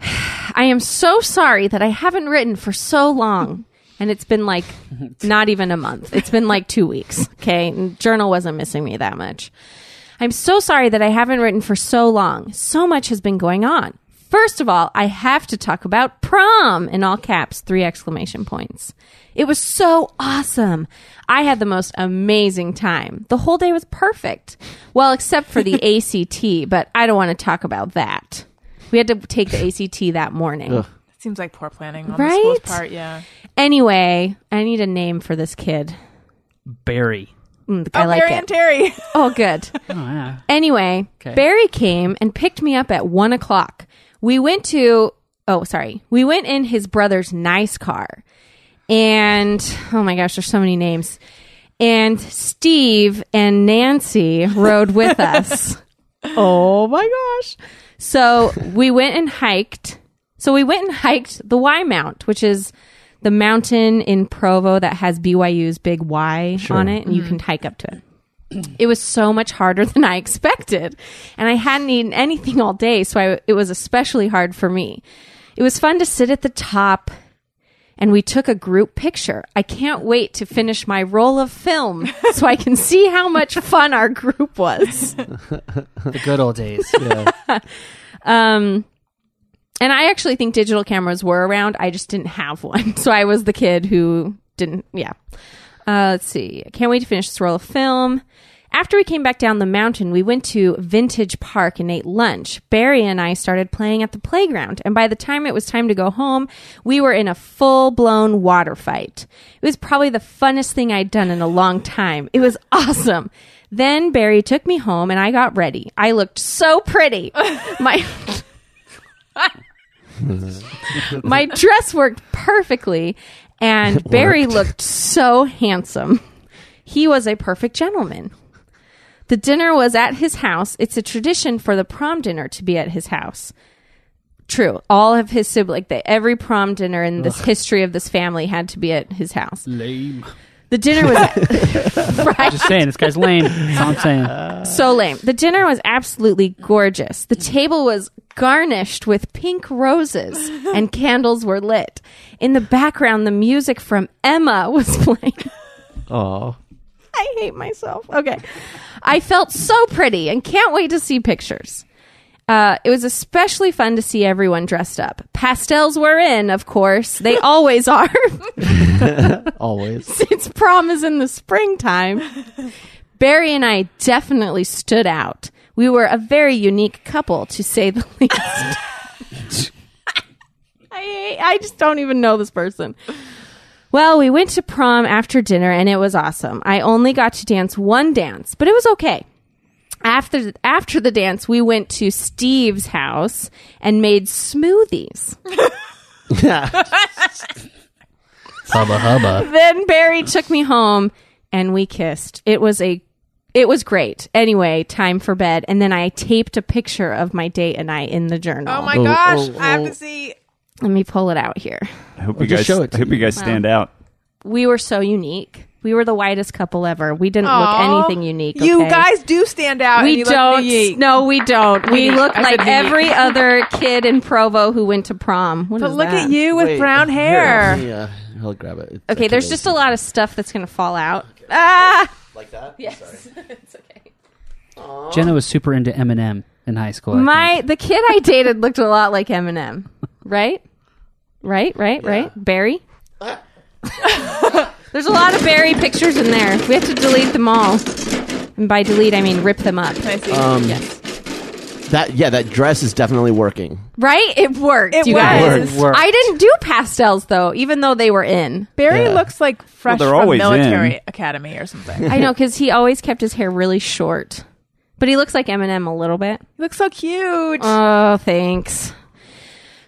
I am so sorry that I haven't written for so long. And it's been like not even a month. It's been like two weeks. Okay. And journal wasn't missing me that much. I'm so sorry that I haven't written for so long. So much has been going on. First of all, I have to talk about prom in all caps, three exclamation points. It was so awesome. I had the most amazing time. The whole day was perfect. Well, except for the ACT, but I don't want to talk about that. We had to take the ACT that morning. Seems like poor planning on Right? the school's part. Yeah. Anyway, I need a name for this kid. Barry. Mm, I oh, like Mary it. and Terry. Oh, good. Oh yeah. Anyway, Okay. Barry came and picked me up at one o'clock. We went to, oh, sorry. We went in his brother's nice car. And, oh my gosh, there's so many names. And Steve and Nancy rode with us. oh my gosh. So we went and hiked. So we went and hiked the Y Mount, which is the mountain in Provo that has BYU's big Y on it, and you mm-hmm. can hike up to it it was so much harder than I expected. And I hadn't eaten anything all day, so I, it was especially hard for me. It was fun to sit at the top and we took a group picture. I can't wait to finish my roll of film so I can see how much fun our group was. The good old days. Um, and I actually think digital cameras were around. I just didn't have one. So I was the kid who didn't, yeah. Uh, let's see. I can't wait to finish this roll of film. After we came back down the mountain, we went to Vintage Park and ate lunch. Barry and I started playing at the playground, and by the time it was time to go home, we were in a full blown water fight. It was probably the funnest thing I'd done in a long time. It was awesome. Then Barry took me home and I got ready. I looked so pretty. My my dress worked perfectly, and Barry looked so handsome. He was a perfect gentleman. The dinner was at his house. It's a tradition for the prom dinner to be at his house. True. All of his siblings, like every prom dinner in this history of this family had to be at his house. lame. The dinner was right. Just saying, this guy's lame. That's all I'm saying. so lame. The dinner was absolutely gorgeous. The table was garnished with pink roses and candles were lit. In the background, the music from Emma was playing. Oh, I hate myself. Okay. I felt so pretty and can't wait to see pictures. Uh, it was especially fun to see everyone dressed up. Pastels were in, of course. They always are. always. Since prom is in the springtime. Barry and I definitely stood out. We were a very unique couple, to say the least. I, I just don't even know this person. Well, we went to prom after dinner and it was awesome. I only got to dance one dance, but it was okay. After after the dance, we went to Steve's house and made smoothies. Hubba hubba. then Barry took me home and we kissed. It was a it was great. Anyway, time for bed. And then I taped a picture of my date and I in the journal. Oh my Oh, gosh! oh, I have oh. to see. Let me pull it out here. I hope Well, you just guys. show it to I hope me. you guys stand out. We were so unique. We were the whitest couple ever. We didn't Aw. look anything unique. You okay? guys do stand out. and we you look don't. unique. No, we don't. We look like unique. every other kid in Provo who went to prom. What But is look that? at you with Wait, brown hair. Here, yeah, I'll grab it. It's Okay, there's okay. just a lot of stuff that's going to fall out. Ah, like that. yes, it's okay. Jenna was super into Eminem in high school. I My the kid I dated looked a lot like Eminem. right? Right, right, right. Barry. There's a lot of Barry pictures in there. We have to delete them all. And by delete, I mean rip them up. I see. Um, Yes. That yeah, that dress is definitely working. Right? It worked. It you was. guys. It worked. I didn't do pastels though, even though they were in. Barry Yeah. looks like fresh they're from always military in. academy or something. I know because he always kept his hair really short, but he looks like Eminem a little bit. he looks so cute. Oh, thanks.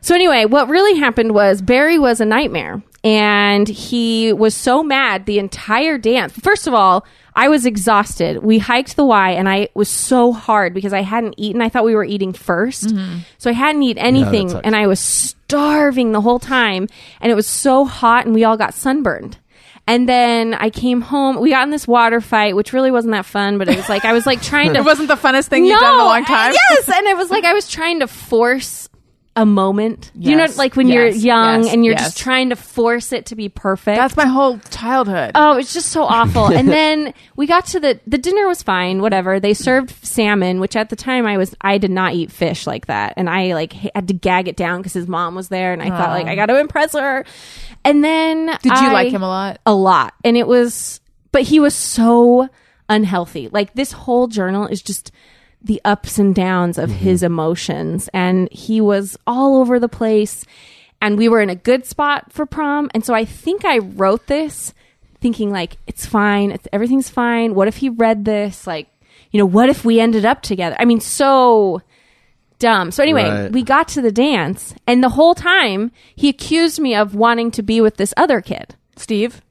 So anyway, what really happened was Barry was a nightmare and he was so mad the entire dance. First of all, I was exhausted. We hiked the Y and I was so hard because I hadn't eaten. I thought we were eating 1st mm-hmm. So I hadn't eaten anything sucks. and I was starving the whole time and it was so hot and we all got sunburned. And then I came home. We got in this water fight, which really wasn't that fun, but it was like I was like trying to it wasn't the funnest thing you've done in a long time. Yes, and it was like I was trying to force a moment. You know, like when yes, you're young yes, and you're yes. just trying to force it to be perfect. That's my whole childhood. Oh, it's just so awful. and then we got to the the dinner was fine, whatever. They served salmon, which at the time I was I did not eat fish like that, and I like had to gag it down because his mom was there, and I thought like I got to impress her. And then Did you I- like him a lot? a lot and it was but he was so unhealthy like this whole journal is just the ups and downs of his mm-hmm. emotions. And he was all over the place. And we were in a good spot for prom. And so i think i wrote this thinking like it's fine. It's, everything's fine. What if he read this? Like you know what if we ended up together? I mean so dumb. So anyway Right. we got to the dance. And the whole time he accused me of wanting to be with this other kid. Steve?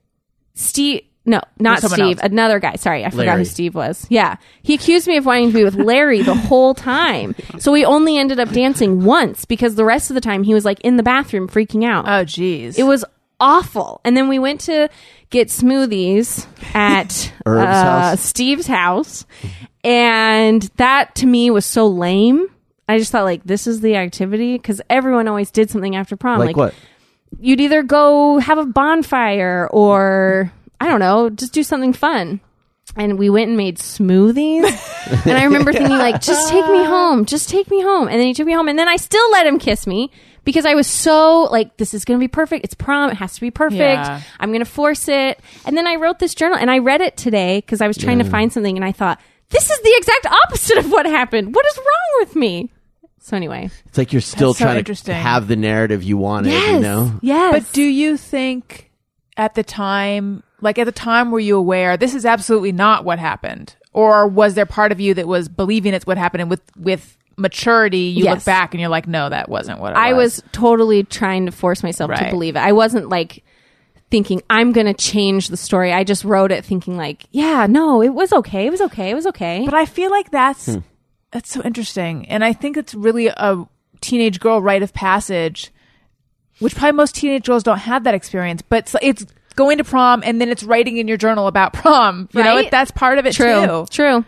Steve. No, not Steve. else. Another guy. Sorry, I forgot Larry. who Steve was. Yeah, he accused me of wanting to be with Larry the whole time. So we only ended up dancing once because the rest of the time he was like in the bathroom freaking out. Oh, geez. it was awful. And then we went to get smoothies at uh, house? Steve's house, and that to me was so lame. I just thought like this is the activity because everyone always did something after prom. Like, what? you'd either go have a bonfire or I don't know, just do something fun. And we went and made smoothies. and I remember thinking like, just take me home, just take me home. And then he took me home and then I still let him kiss me because I was so like, this is going to be perfect. It's prom. It has to be perfect. Yeah. I'm going to force it. And then I wrote this journal and I read it today because I was trying to mm. find something and I thought, this is the exact opposite of what happened. What is wrong with me? So anyway, It's like you're still That's so trying to have the narrative you wanted. yes, You know. yes. But do you think at the time, like at the time, were you aware this is absolutely not what happened, or was there part of you that was believing it's what happened, and with with maturity, you look back and you're like, no, that wasn't what it I was. was totally trying to force myself to believe it. I wasn't like thinking I'm going to change the story. I just wrote it thinking like, yeah, no, it was okay. It was okay. It was okay. But I feel like that's hmm. that's so interesting, and I think it's really a teenage girl rite of passage, which probably most teenage girls don't have that experience. But it's, it's going to prom, and then it's writing in your journal about prom. You know, Right? it, that's part of it True. too. True.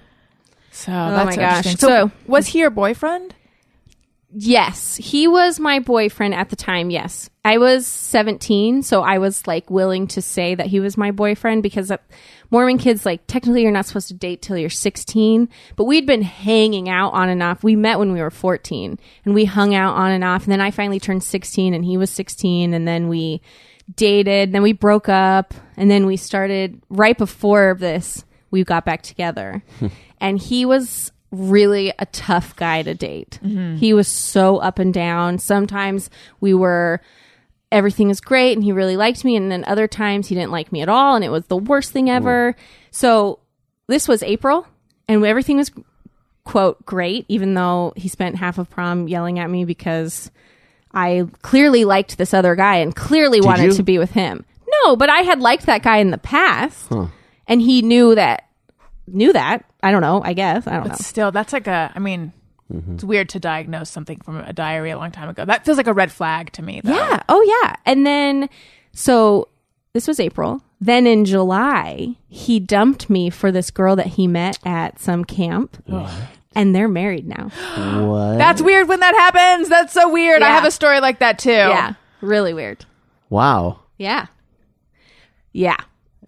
So Oh that's my so gosh. interesting. So- was he your boyfriend? Yes, he was my boyfriend at the time. Yes. I was 17, so I was like willing to say that he was my boyfriend because uh, Mormon kids like technically you're not supposed to date till you're 16, but we'd been hanging out on and off. We met when we were 14 and we hung out on and off and then I finally turned 16 and he was 16 and then we dated, then we broke up and then we started right before this we got back together. and he was really a tough guy to date. Mm-hmm. He was so up and down. Sometimes we were everything is great and he really liked me and then other times he didn't like me at all and it was the worst thing ever. So this was April and everything was quote great even though he spent half of prom yelling at me because I clearly liked this other guy and clearly wanted you? to be with him. No, but I had liked that guy in the past and he knew that knew that. I don't know, I guess. I don't know. But still, that's like a. I mean, mm-hmm. it's weird to diagnose something from a diary a long time ago. That feels like a red flag to me. Though. Yeah. Oh, yeah. And then, so this was April. Then in July, he dumped me for this girl that he met at some camp. And they're married now. What? That's weird when that happens. That's so weird. I Yeah. have a story like that too. Yeah. Really weird. wow. Yeah. Yeah.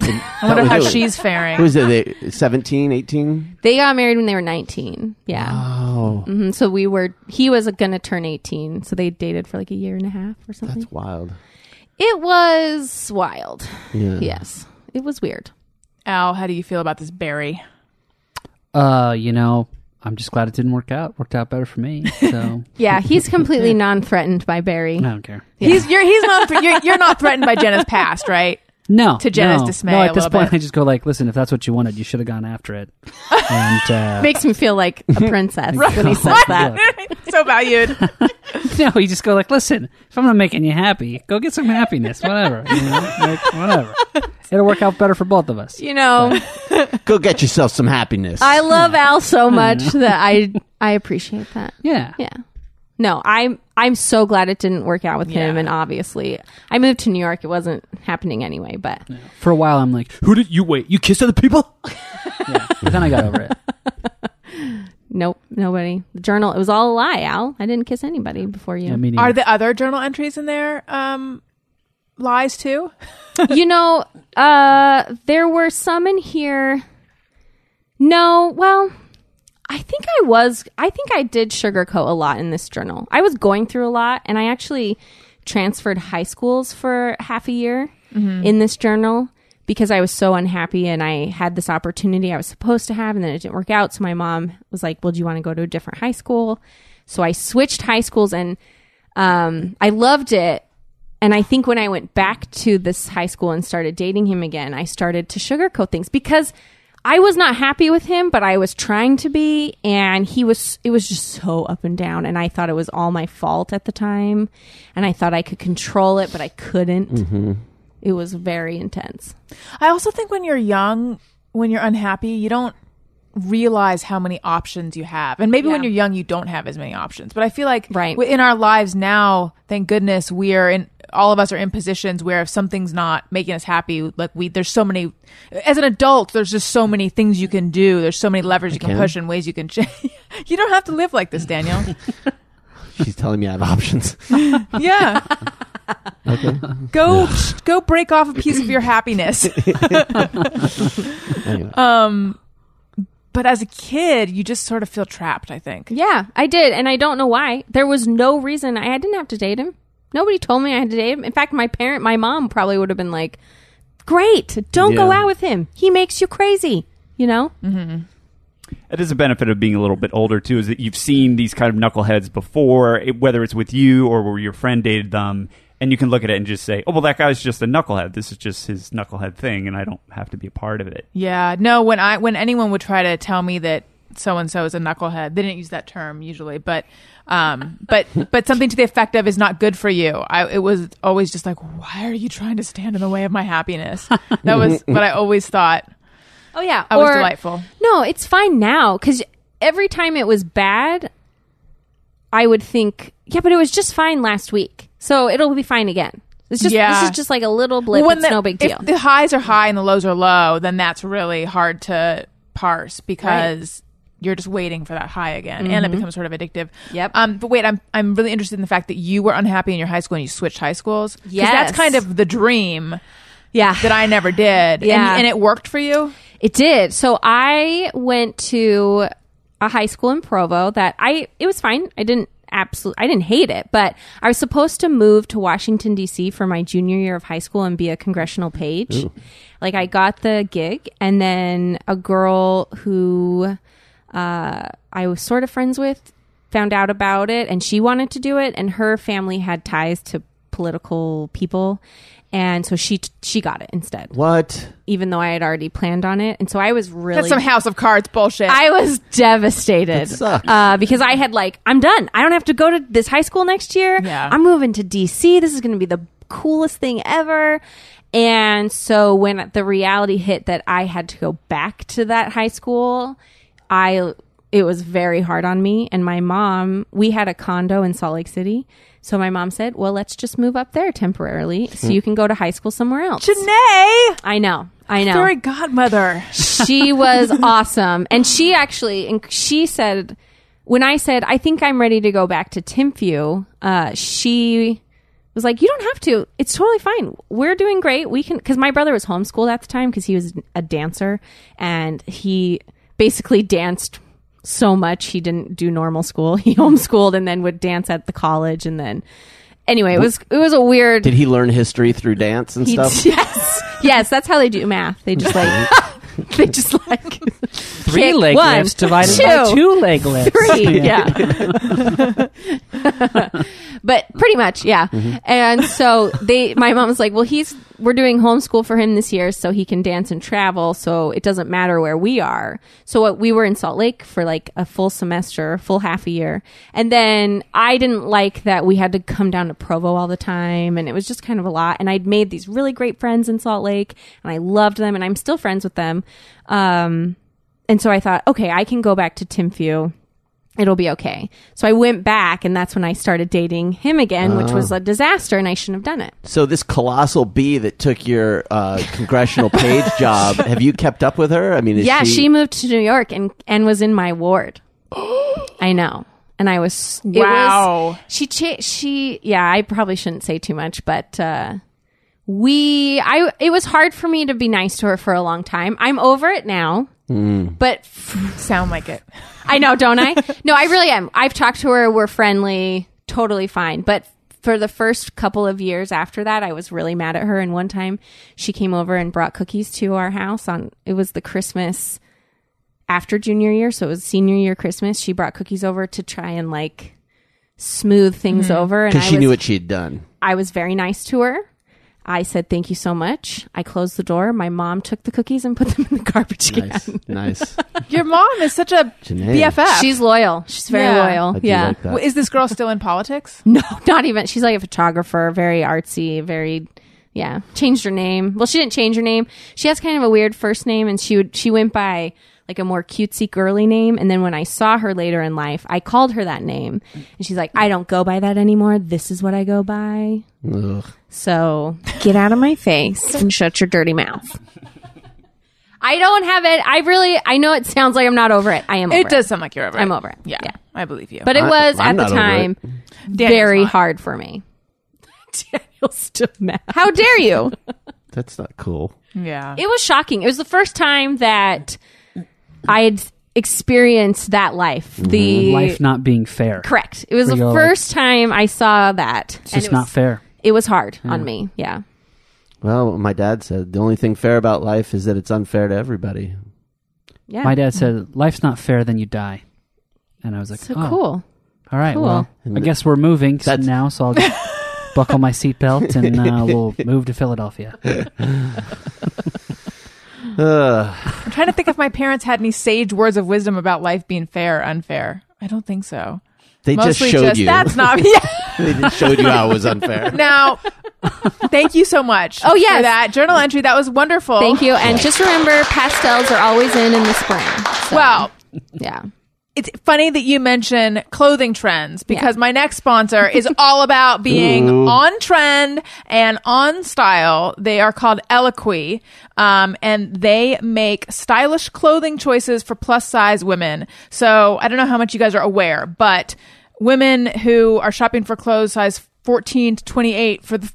I wonder how she's faring. Who is it? They, 17, 18? They got married when they were 19. Yeah. Oh, hmm So we were, he was going to turn 18. So they dated for like a year and a half or something. that's wild. It was wild. Yeah. Yes. It was weird. Al, how do you feel about this Barry? Uh, you know, I'm just glad it didn't work out. Worked out better for me. So Yeah. He's completely non threatened by Barry. I don't care. He's you're he's not you're, you're not threatened by Jenna's past, right? No, To Jenna's no. dismay No, a at this point, bit. I just go like, listen, if that's what you wanted, you should have gone after it. And uh, Makes me feel like a princess when he says that. so valued. no, you just go like, listen, if I'm not making you happy, go get some happiness, whatever, you know, like, whatever. It'll work out better for both of us. You know, Go get yourself some happiness. I love Al so much that I I appreciate that. Yeah, Yeah. No, I'm I'm so glad it didn't work out with him Yeah. and obviously I moved to New York. It wasn't happening anyway, but For a while, I'm like, who did you wait? You kissed other people? yeah, but then I got over it. nope, nobody. The journal, it was all a lie, Al. I didn't kiss anybody before you. Yeah, Are the other journal entries in there um lies too? you know, uh there were some in here. No, well, I think I was I think I did sugarcoat a lot in this journal. I was going through a lot and I actually transferred high schools for half a year in this journal because I was so unhappy and I had this opportunity I was supposed to have and then it didn't work out. So my mom was like, Well, do you want to go to a different high school? So I switched high schools and um, I loved it. And I think when I went back to this high school and started dating him again, I started to sugarcoat things because I was not happy with him, but I was trying to be. And he was, it was just so up and down. And I thought it was all my fault at the time. And I thought I could control it, but I couldn't. Mm-hmm. It was very intense. I also think when you're young, when you're unhappy, you don't realize how many options you have. And maybe when you're young, you don't have as many options. But I feel like Right. in our lives now, thank goodness we are in all of us are in positions where if something's not making us happy, like we, there's so many, as an adult, there's just so many things you can do. There's so many levers you can can. push and ways you can change. you don't have to live like this, Daniel. She's telling me I have options. yeah. okay. Go, go break off a piece of your happiness. Anyway. Um, but as a kid, you just sort of feel trapped, I think. Yeah, I did. And I don't know why. There was no reason. I, I didn't have to date him. Nobody told me I had to date him. In fact, my parent, my mom probably would have been like, great, don't go Yeah. out with him. He makes you crazy. You know? Mm-hmm. It is a benefit of being a little bit older too, is that you've seen these kind of knuckleheads before, it- whether it's with you or where your friend dated them, and you can look at it and just say, "Oh, well, that guy's just a knucklehead. This is just his knucklehead thing, and I don't have to be a part of it." Yeah, no. When I when anyone would try to tell me that so and so is a knucklehead, they didn't use that term usually, but um, but but something to the effect of is not good for you. I it was always just like, why are you trying to stand in the way of my happiness? That was what I always thought. Oh, yeah. I was Or- delightful. No, it's fine now because every time it was bad, I would think, yeah, but it was just fine last week. So it'll be fine again. It's just, Yeah. this is just like a little blip. When it's the- no big deal. If the highs are high and the lows are low, then that's really hard to parse because you're just waiting for that high again, and it becomes sort of addictive. Mm-hmm. Yep. Um, but wait, I'm I'm really interested in the fact that you were unhappy in your high school and you switched high schools. Yes. that's kind of the dream yeah. that I never did. Yeah. and, and it worked for you. It did. So I went to a high school in Provo that I it was fine. I didn't absolutely I didn't hate it, but I was supposed to move to Washington D.C. for my junior year of high school and be a congressional page. Like I got the gig, and then a girl who uh, I was sort of friends with found out about it, and she wanted to do it, and her family had ties to political people. And so she she got it instead What? even though I had already planned on it. And so I was really That's some House of Cards bullshit. I was devastated sucks. uh, because I had like I'm done. I don't have to go to this high school next year. Yeah. I'm moving to DC. This is going to be the coolest thing ever. And so when the reality hit that I had to go back to that high school, I it was very hard on me and my mom, we had a condo in Salt Lake City. So my mom said, "Well, let's just move up there temporarily so you can go to high school somewhere else." Janae, I know. I know fairy godmother. she was awesome and she actually and she said when i said i think i'm ready to go back to timpview uh, she was like, "You don't have to. It's totally fine. We're doing great. We can." Because my brother was homeschooled at the time because he was a dancer, and he basically danced so much he didn't do normal school. He homeschooled and then would dance at the college, and then anyway, it was it was a weird. Did he learn history through dance and he- stuff? yes, yes, that's how they do math. They just like mm-hmm. they just like Three kick leg one, lifts divided two, by two leg lifts. three. Yeah. but pretty much, yeah. And so they, my mom was like, well, he's, we're doing homeschool for him this year so he can dance and travel. So it doesn't matter where we are. So what, we were in Salt Lake for like a full semester, full half a year. And then I didn't like that we had to come down to Provo all the time. And it was just kind of a lot. And I'd made these really great friends in Salt Lake and I loved them and I'm still friends with them. Um, and so I thought, okay, I can go back to Timpview it'll be okay. So I went back, and that's when I started dating him again, which was a disaster, and I shouldn't have done it. So this colossal bee that took your uh, congressional page job, have you kept up with her? I mean, is yeah, she, she, moved to New York and and was in my ward. I know, and I was it Wow. was- she cha- she yeah. I probably shouldn't say too much, but uh, we I it was hard for me to be nice to her for a long time. I'm over it now, Mm. but Sound like it. I know, don't I? No, I really am. I've talked to her. We're friendly, totally fine. But for the first couple of years after that, I was really mad at her. And one time she came over and brought cookies to our house on, it was the Christmas after junior year. So it was senior year Christmas. She brought cookies over to try and like smooth things mm-hmm. over. And because she was, knew what she'd done. I was very nice to her. I said, thank you so much. I closed the door. My mom took the cookies and put them in the garbage can. Nice, nice. Your mom is such a Janae. BFF. She's loyal. She's very Yeah. loyal. I do yeah. like that. W- Is this girl still in politics? No, not even. She's like a photographer, very artsy, very yeah. Changed her name. Well, she didn't change her name. She has kind of a weird first name, and she would she went by like a more cutesy girly name. And then when I saw her later in life, I called her that name, and she's like, "I don't go by that anymore. This is what I go by." Ugh. So get out of my face and shut your dirty mouth. I don't have it. I really. I know it sounds like I'm not over it. I am. Over It does sound like you're over it. I'm over it. Yeah, Yeah. I believe you. But it I- was I'm at the not over it. time very hard for me. Daniel's still mad. How dare you? That's not cool. yeah. it was shocking. It was the first time that I had experienced that life. The Life not being fair. correct. It was Where the you're like- first time I saw that. It's and just it was, not fair. It was hard on me. Yeah. Well, my dad said the only thing fair about life is that it's unfair to everybody. Yeah. My dad said, "Life's not fair, then you die." And I was like, so oh, cool. All right, Cool. well, I guess we're moving That's- now, so I'll just buckle my seatbelt and uh, we'll move to Philadelphia. Ugh. I'm trying to think if my parents had any sage words of wisdom about life being fair or unfair. I don't think so. They just Mostly showed just you. that's not yeah. they just showed you how it was unfair. Now, thank you so much. Oh, yeah, that journal entry. That was wonderful. Thank you. And just remember, pastels are always in in the spring. So, Well, yeah. It's funny that you mention clothing trends because Yeah. my next sponsor is all about being on trend and on style. They are called Eloquii, um, and they make stylish clothing choices for plus size women. So I don't know how much you guys are aware, but women who are shopping for clothes size 14 to 28 for the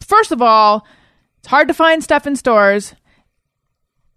first of all, it's hard to find stuff in stores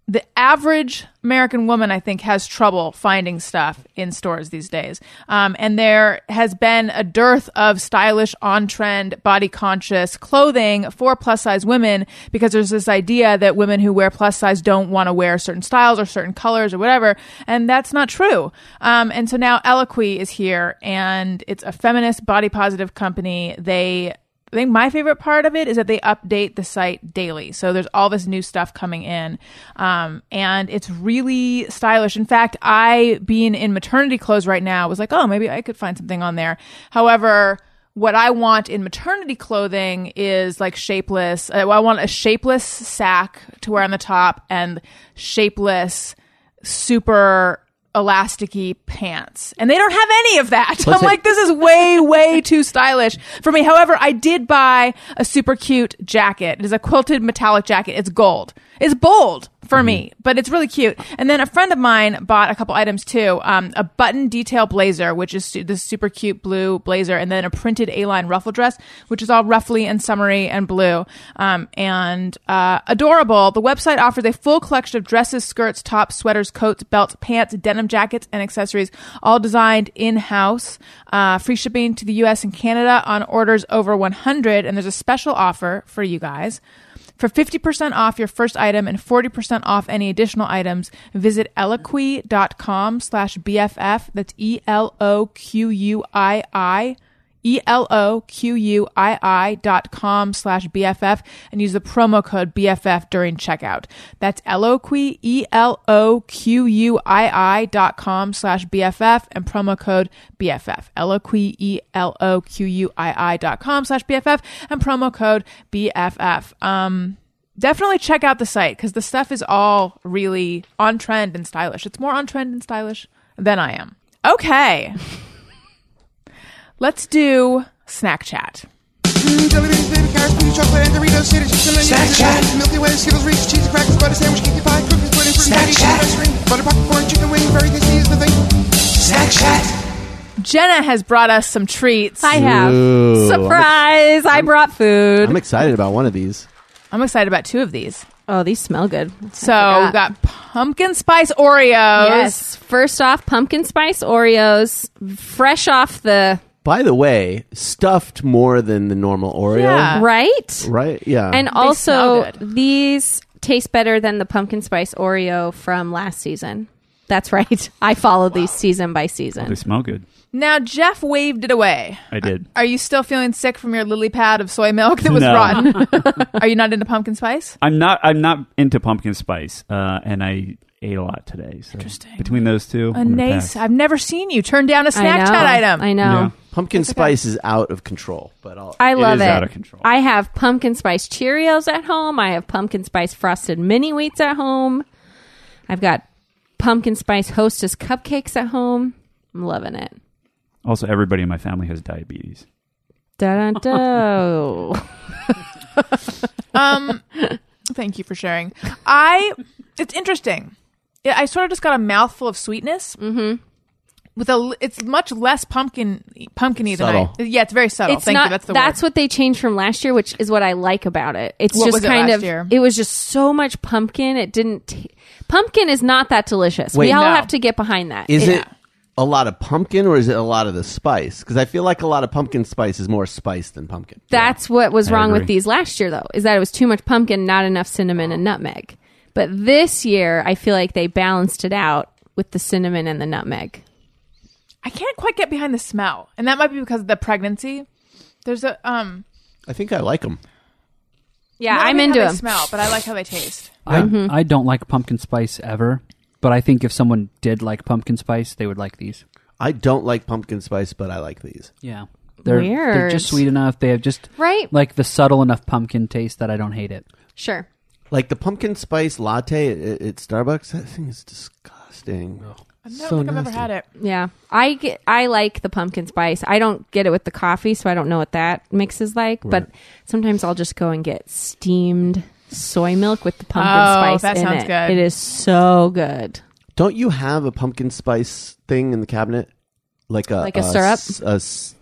the average American woman, I think, has trouble finding stuff in stores these days. Um, and there has been a dearth of stylish, on trend, body conscious clothing for plus size women because there's this idea that women who wear plus size don't want to wear certain styles or certain colors or whatever. And that's not true. Um, and so now Eloquii is here and it's a feminist, body positive company. They I think my favorite part of it is that they update the site daily. So there's all this new stuff coming in. Um, and it's really stylish. In fact, I, being in maternity clothes right now, was like, oh, maybe I could find something on there. However, what I want in maternity clothing is like shapeless. uh, I want a shapeless sack to wear on the top and shapeless, super elasticy pants. And they don't have any of that. I'm like, this is way, way too stylish for me. However, I did buy a super cute jacket. It is a quilted metallic jacket. It's gold. It's bold for me, but it's really cute. And then a friend of mine bought a couple items too. Um, a button detail blazer, which is su- this super cute blue blazer, and then a printed A-line ruffle dress, which is all ruffly and summery and blue. Um, and uh, adorable. The website offers a full collection of dresses, skirts, tops, sweaters, coats, belts, pants, denim jackets, and accessories, all designed in-house. Uh, free shipping to the U.S. and Canada on orders over 100. And there's a special offer for you guys. For 50% off your first item and 40% off any additional items, visit eloquii.com slash BFF. That's E L O Q U I I. E L O Q U I I dot com slash BFF and use the promo code BFF during checkout. That's Eloquii, E L O Q U I I dot com slash BFF and promo code BFF. Eloquii, E L O Q U I I dot com slash BFF and promo code BFF. Um, definitely check out the site because the stuff is all really on trend and stylish. It's more on trend and stylish than I am. Okay. Let's do snack chat. Jelly beans, baby carrots, peanut chocolate, and Doritos, cheddar chips, and onions, Snack chat. Milky Way, Skittles, Reese's, cheesy crackers, butter sandwich, cookie pie, cookies, pudding, fruity Snack chat. butter popcorn, chicken wing, very tasty is the thing. Snack chat. Jenna has brought us some treats. I have. Ooh, Surprise! I brought food. I'm excited about one of these. I'm excited about two of these. oh, these smell good. So we've got pumpkin spice Oreos. Yes. First off, pumpkin spice Oreos, fresh off the By the way, stuffed more than the normal Oreo. Yeah. right, Right? Yeah. and smell also good. these taste better than the pumpkin spice Oreo from last season. That's right. I follow these season by season. They smell good. Now Jeff waved it away. I did. Are you still feeling sick from your lily pad of soy milk that was No. rotten? Are you not into pumpkin spice? I'm not. I'm not into pumpkin spice, uh, and I ate a lot today. So Interesting. Between those two, A I'm nice. I've never seen you turn down a snack chat item. I know. Yeah. Pumpkin spice is out of control, but I'll. I love is it. out of control. I have pumpkin spice Cheerios at home. I have pumpkin spice frosted mini wheats at home. I've got pumpkin spice hostess cupcakes at home. I'm loving it. Also, everybody in my family has diabetes. Da da da. Um, thank you for sharing. I. It's interesting. Yeah, I sort of just got a mouthful of sweetness. Mm-hmm. With a, it's much less pumpkin pumpkiny than I. Subtle. Yeah, it's very subtle. it's Thank not. you. That's the that's word. what they changed from last year, which is what I like about it. It's What just was it kind last of. year? It was just so much pumpkin. It didn't. T- pumpkin is not that delicious. Wait, we all no. have to get behind that. Is Yeah. it a lot of pumpkin or is it a lot of the spice? Because I feel like a lot of pumpkin spice is more spice than pumpkin. That's what was I wrong with agree. these last year, though, is that it was too much pumpkin, not enough cinnamon and nutmeg. But this year, I feel like they balanced it out with the cinnamon and the nutmeg. I can't quite get behind the smell, and that might be because of the pregnancy. There's a um. I think I like them. Yeah, not I'm into they them. Smell, but I like how they taste. I, Mm-hmm. I don't like pumpkin spice ever, but I think if someone did like pumpkin spice, they would like these. I don't like pumpkin spice, but I like these. Yeah. They're, they're just sweet enough. They have just Right? like the subtle enough pumpkin taste that I don't hate it. Sure. Like the pumpkin spice latte at, at Starbucks. That thing is disgusting. I don't So think I've ever had it. Yeah, I get, I like the pumpkin spice. I don't get it with the coffee, so I don't know what that mix is like. But sometimes I'll just go and get steamed soy milk with the pumpkin Oh, spice that in sounds it. good. It is so good. Don't you have a pumpkin spice thing in the cabinet? Like a Like a syrup? s- a s-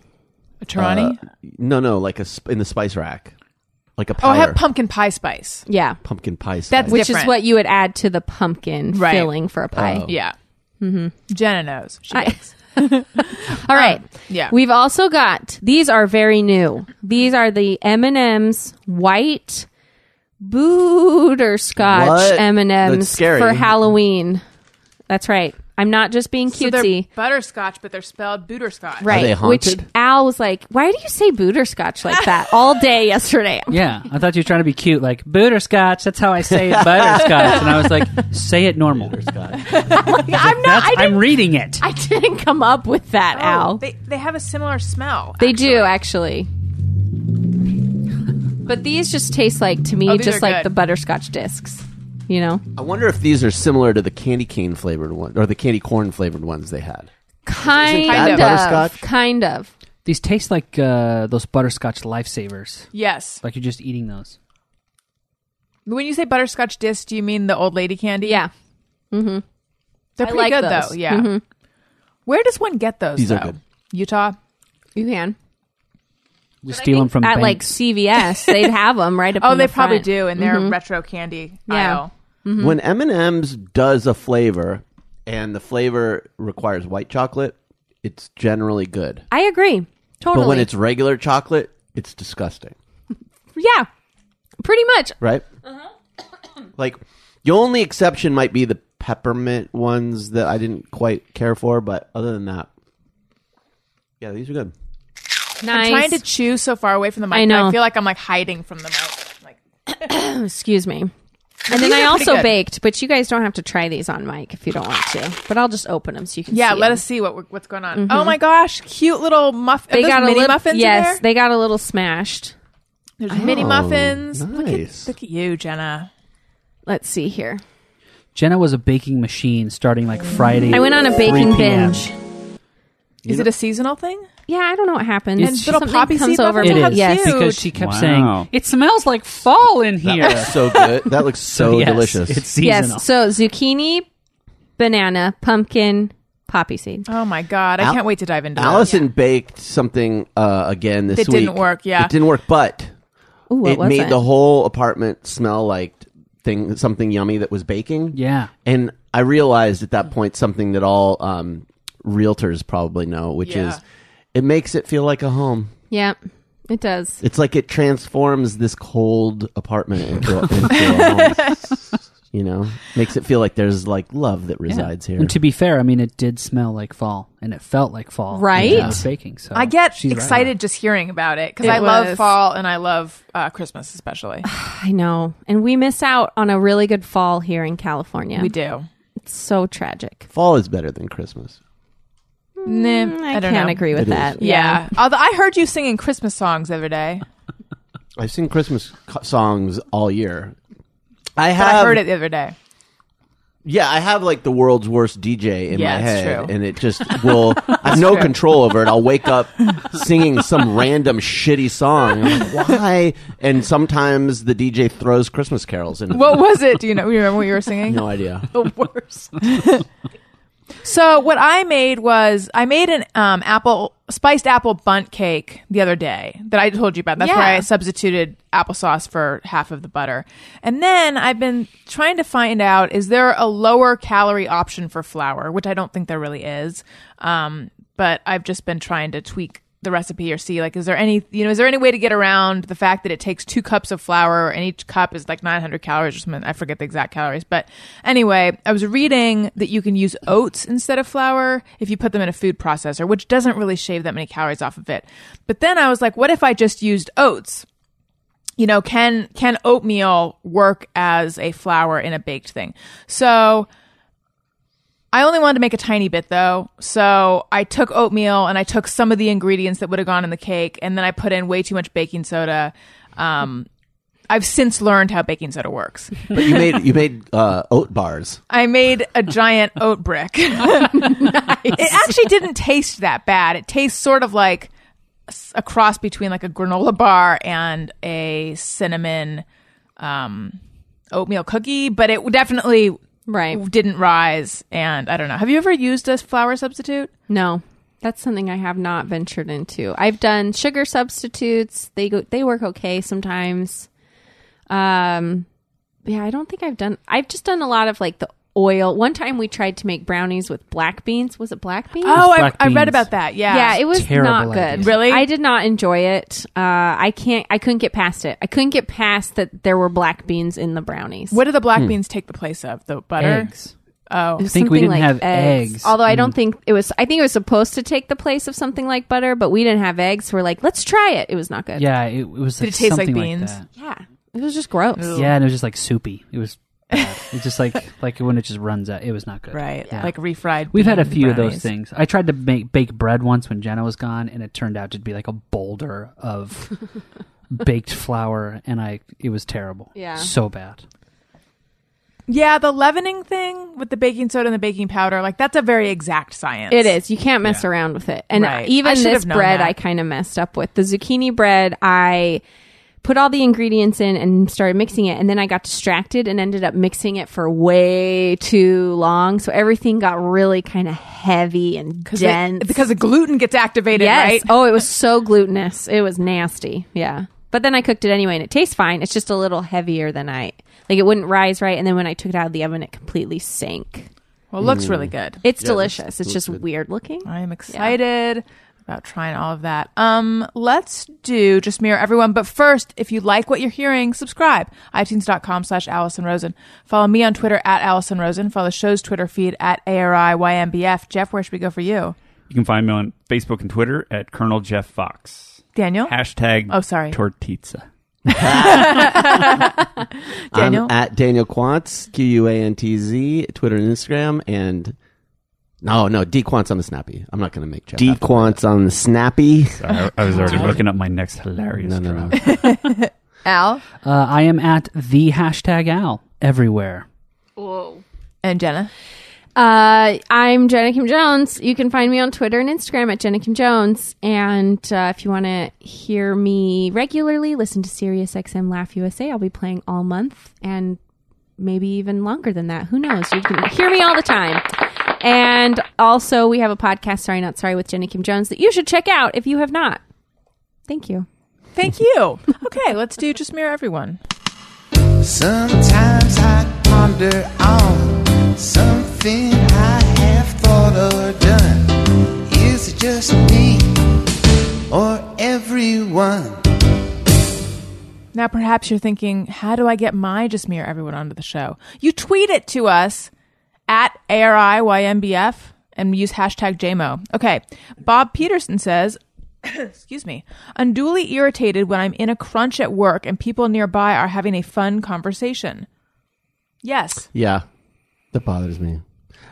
A Torani. uh, no, no, like a sp- in the spice rack, like a oh, I have pumpkin pie spice. Yeah, pumpkin pie. Spice. That's which is what you would add to the pumpkin Right. filling for a pie. Oh. Yeah. Mm-hmm. Jenna knows. She I- bakes. All right. yeah. We've also got these are very new. These are the M and M's white butterscotch What? M and That's M's scary. for Halloween. That's right. I'm not just being So they're cutesy. butterscotch, but they're spelled butterscotch. right. they Which haunted? Al was like, "Why do you say butterscotch like that all day yesterday?" Yeah, I thought you were trying to be cute, like butterscotch. That's how I say it, butterscotch. And I was like, say it normal. I'm not. That's, I I'm didn't, reading it. I didn't come up with that, Oh, Al. they they have a similar smell. They do actually. But these just taste like to me Oh, these just are like good. the butterscotch discs. You know? I wonder if these are similar to the candy cane flavored one or the candy corn flavored ones they had. Kind that of. butterscotch? Kind of. These taste like uh, those butterscotch lifesavers. Yes. Like you're just eating those. When you say butterscotch disc, do you mean the old lady candy? Yeah. Mm-hmm. they're I pretty like good those. Mm-hmm. though. Yeah. Where does one get those? These are good. Utah. You can. You steal them from at like. CVS. They'd have them right up. Oh, in they the probably front. do in their Mhm. retro candy Yeah. aisle. Mm-hmm. When M and M's does a flavor, and the flavor requires white chocolate, it's generally good. I agree. Totally. But when it's regular chocolate, it's disgusting. yeah, pretty much. right? Uh-huh. like the only exception might be the peppermint ones that I didn't quite care for, but other than that, yeah, these are good. Nice. I'm trying to chew so far away from the mic. I know. I feel like I'm like hiding from the mic. Like Excuse me. And then I also good. baked, but you guys don't have to try these on mic if you don't want to. But I'll just open them so you can. yeah, see let 'em. us see what we're- what's going on. Mm-hmm. Oh my gosh, cute little muff. They got a mini little muffins. Yes, there? they got a little smashed. there's mini Oh, muffins. Look, at, look at you, Jenna. Let's see here. Jenna was a baking machine starting like Friday. I went on a 3 baking p.m. binge. Is it a seasonal thing? Yeah, I don't know what happened. It's- little Something poppy comes seed over. muffins? It me. How is Yes. because she kept Wow. saying it smells like fall in That here. looks so good. That looks so yes, delicious. It's seasonal. Yes. So zucchini, banana, pumpkin, poppy seed. Oh my god, I Al- can't wait to dive into Allison baked something uh, again this It week. didn't work, yeah. it didn't work, but Ooh, what it was made it? the whole apartment smell like thing something yummy that was baking. yeah. And I realized at that point something that all um, realtors probably know, which Yeah. is it makes it feel like a home. yeah, it does. It's like it transforms this cold apartment into, a- into a home. You know, makes it feel like there's like love that Yeah. resides here. And to be fair, I mean, it did smell like fall, and it felt like fall. Right? when I was baking. So I get she's right. excited just hearing about it because It I love fall and I love uh, Christmas especially. I know, and we miss out on a really good fall here in California. We do. It's so tragic. Fall is better than Christmas. Nah, mm, I, I, don't can't know. agree with It is. that. Yeah. Although I heard you singing Christmas songs the other day. I sing Christmas co- songs all year. I But have I heard it the other day. Yeah, I have like the world's worst DJ in Yeah, my it's head, true. and it just will. I have no true. control over it. I'll wake up singing some random shitty song. I'm like, why? And sometimes the DJ throws Christmas carols in. What was it? Do you know? You remember what you were singing? No idea. the worst. So what I made was I made an um, apple spiced apple Bundt cake the other day that I told you about. That's where I substituted applesauce for half of the butter. And then I've been trying to find out is there a lower calorie option for flour, which I don't think there really is. Um, but I've just been trying to tweak the recipe or see like is there any you know is there any way to get around the fact that it takes two cups of flour and each cup is like 900 calories or something? I forget the exact calories but anyway i was reading that you can use oats instead of flour if you put them in a food processor which doesn't really shave that many calories off of it. But then i was like what if i just used oats? You know can can oatmeal work as a flour in a baked thing? So I only wanted to make a tiny bit though. So I took oatmeal and I took some of the ingredients that would have gone in the cake and then I put in way too much baking soda. Um, I've since learned how baking soda works. But you made you made uh, oat bars. I made a giant oat brick. It actually didn't taste that bad. It tastes sort of like a cross between like a granola bar and a cinnamon um, oatmeal cookie, but it definitely Right. didn't rise. And I don't know. Have you ever used a flour substitute? No, that's something I have not ventured into. I've done sugar substitutes. They go, they work okay sometimes. Um, yeah, I don't think I've done. I've just done a lot of like the oil. One time we tried to make brownies with black beans. Was it black beans? Oh, I, black I read beans. about that. Yeah. yeah, it was Terrible not good. idea. Really? I did not enjoy it. Uh, I can't. I couldn't get past it. I couldn't get past that there were black beans in the brownies. What do the black beans take the place of? The butter? eggs. Oh. I think we something didn't have eggs. Although I don't think it was. I think it was supposed to take the place of something like butter, but we didn't have eggs. So we're like, let's try it. It was not good. Yeah, it, it was. Did like it taste like something beans? that. Yeah. It was just gross. Yeah, and it was just like soupy. It was. Bad. it's just like like when it just runs out. It was not good. Right. Yeah. Like refried. We've had a bean few of those things. I tried to make bake bread once when Jenna was gone, and it turned out to be like a boulder of baked flour, and I it was terrible. Yeah. so bad. Yeah, the leavening thing with the baking soda and the baking powder, like that's a very exact science. It is. You can't mess Yeah. around with it. And Right. Even this bread, that. I kind of messed up with. The zucchini bread, I put all the ingredients in and started mixing it. And then I got distracted and ended up mixing it for way too long. So everything got really kind of heavy and Because dense. it- because the gluten gets activated, yes. right? Oh, it was so glutinous. It was nasty. Yeah. But then I cooked it anyway and it tastes fine. It's just a little heavier than I like. It wouldn't rise right. And then when I took it out of the oven, it completely sank. Well, it looks really good. It's Yeah, delicious. it It's just good. weird looking. I am excited about trying all of that. Um, let's do just me or everyone. But first, if you like what you're hearing, subscribe. iTunes.com slash Allison Rosen. Follow me on Twitter at Allison Rosen. Follow the show's Twitter feed at ARIYMBF. Jeff, where should we go for you? You can find me on Facebook and Twitter at Colonel Jeff Fox. Daniel? Hashtag Oh, sorry. Tortizza. Daniel? I'm at Daniel Quantz, Q U A N T Z, Twitter and Instagram, and no, no, D Quantz on the Snappy. I'm not going to make Jeff. D have to do that. on the Snappy. Sorry, I was already looking up my next hilarious No, no, drop. no. Al? Uh, I am at the hashtag Al everywhere. Whoa. and Jenna? Uh, I'm Jenna Kim Jones. You can find me on Twitter and Instagram at Jenna Kim Jones. And uh, if you want to hear me regularly, listen to Sirius XM Laugh USA. I'll be playing all month and maybe even longer than that. Who knows? You can hear me all the time. And also, we have a podcast, Sorry Not Sorry, with Jenna Kim Jones that you should check out if you have not. Thank you. Thank you. okay, let's do just me or everyone. Sometimes I ponder on something I have thought or done. Is it just me or everyone? Now, perhaps you're thinking, how do I get my Just Me or Everyone onto the show? You tweet it to us at ARIYMBF and use hashtag JMO. Okay. Bob Peterson says, excuse me, unduly irritated when I'm in a crunch at work and people nearby are having a fun conversation. Yes. Yeah, that bothers me.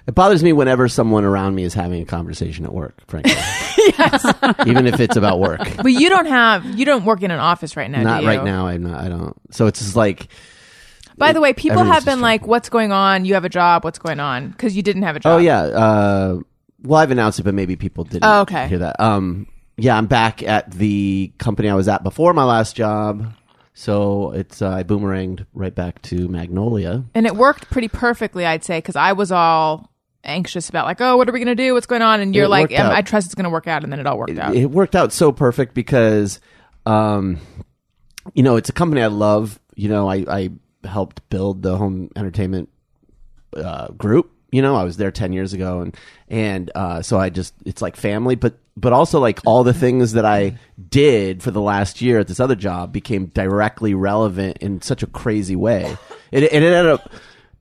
It bothers me whenever someone around me is having a conversation at work, frankly. yes. Even if it's about work. But you don't have, you don't work in an office right now, Not do you? right now. I'm not. I don't. So it's just like By the way, people have been like, what's going on? You have a job. What's going on? Because you didn't have a job. Oh yeah. Uh, well, I've announced it, but maybe people didn't Oh, okay. hear that. Um, yeah, I'm back at the company I was at before my last job. So it's uh, I boomeranged right back to Magnolia. And it worked pretty perfectly, I'd say, because I was all anxious about like, oh, what are we gonna do? What's going on? And you're It like, worked um, out. I trust it's gonna work out, and then it all worked out. It worked out so perfect because, um, you know, it's a company I love. You know, I, I helped build the home entertainment uh, group. You know, I was there ten years ago, and and uh, so I just it's like family, but but also like all the things that I did for the last year at this other job became directly relevant in such a crazy way. It, it ended up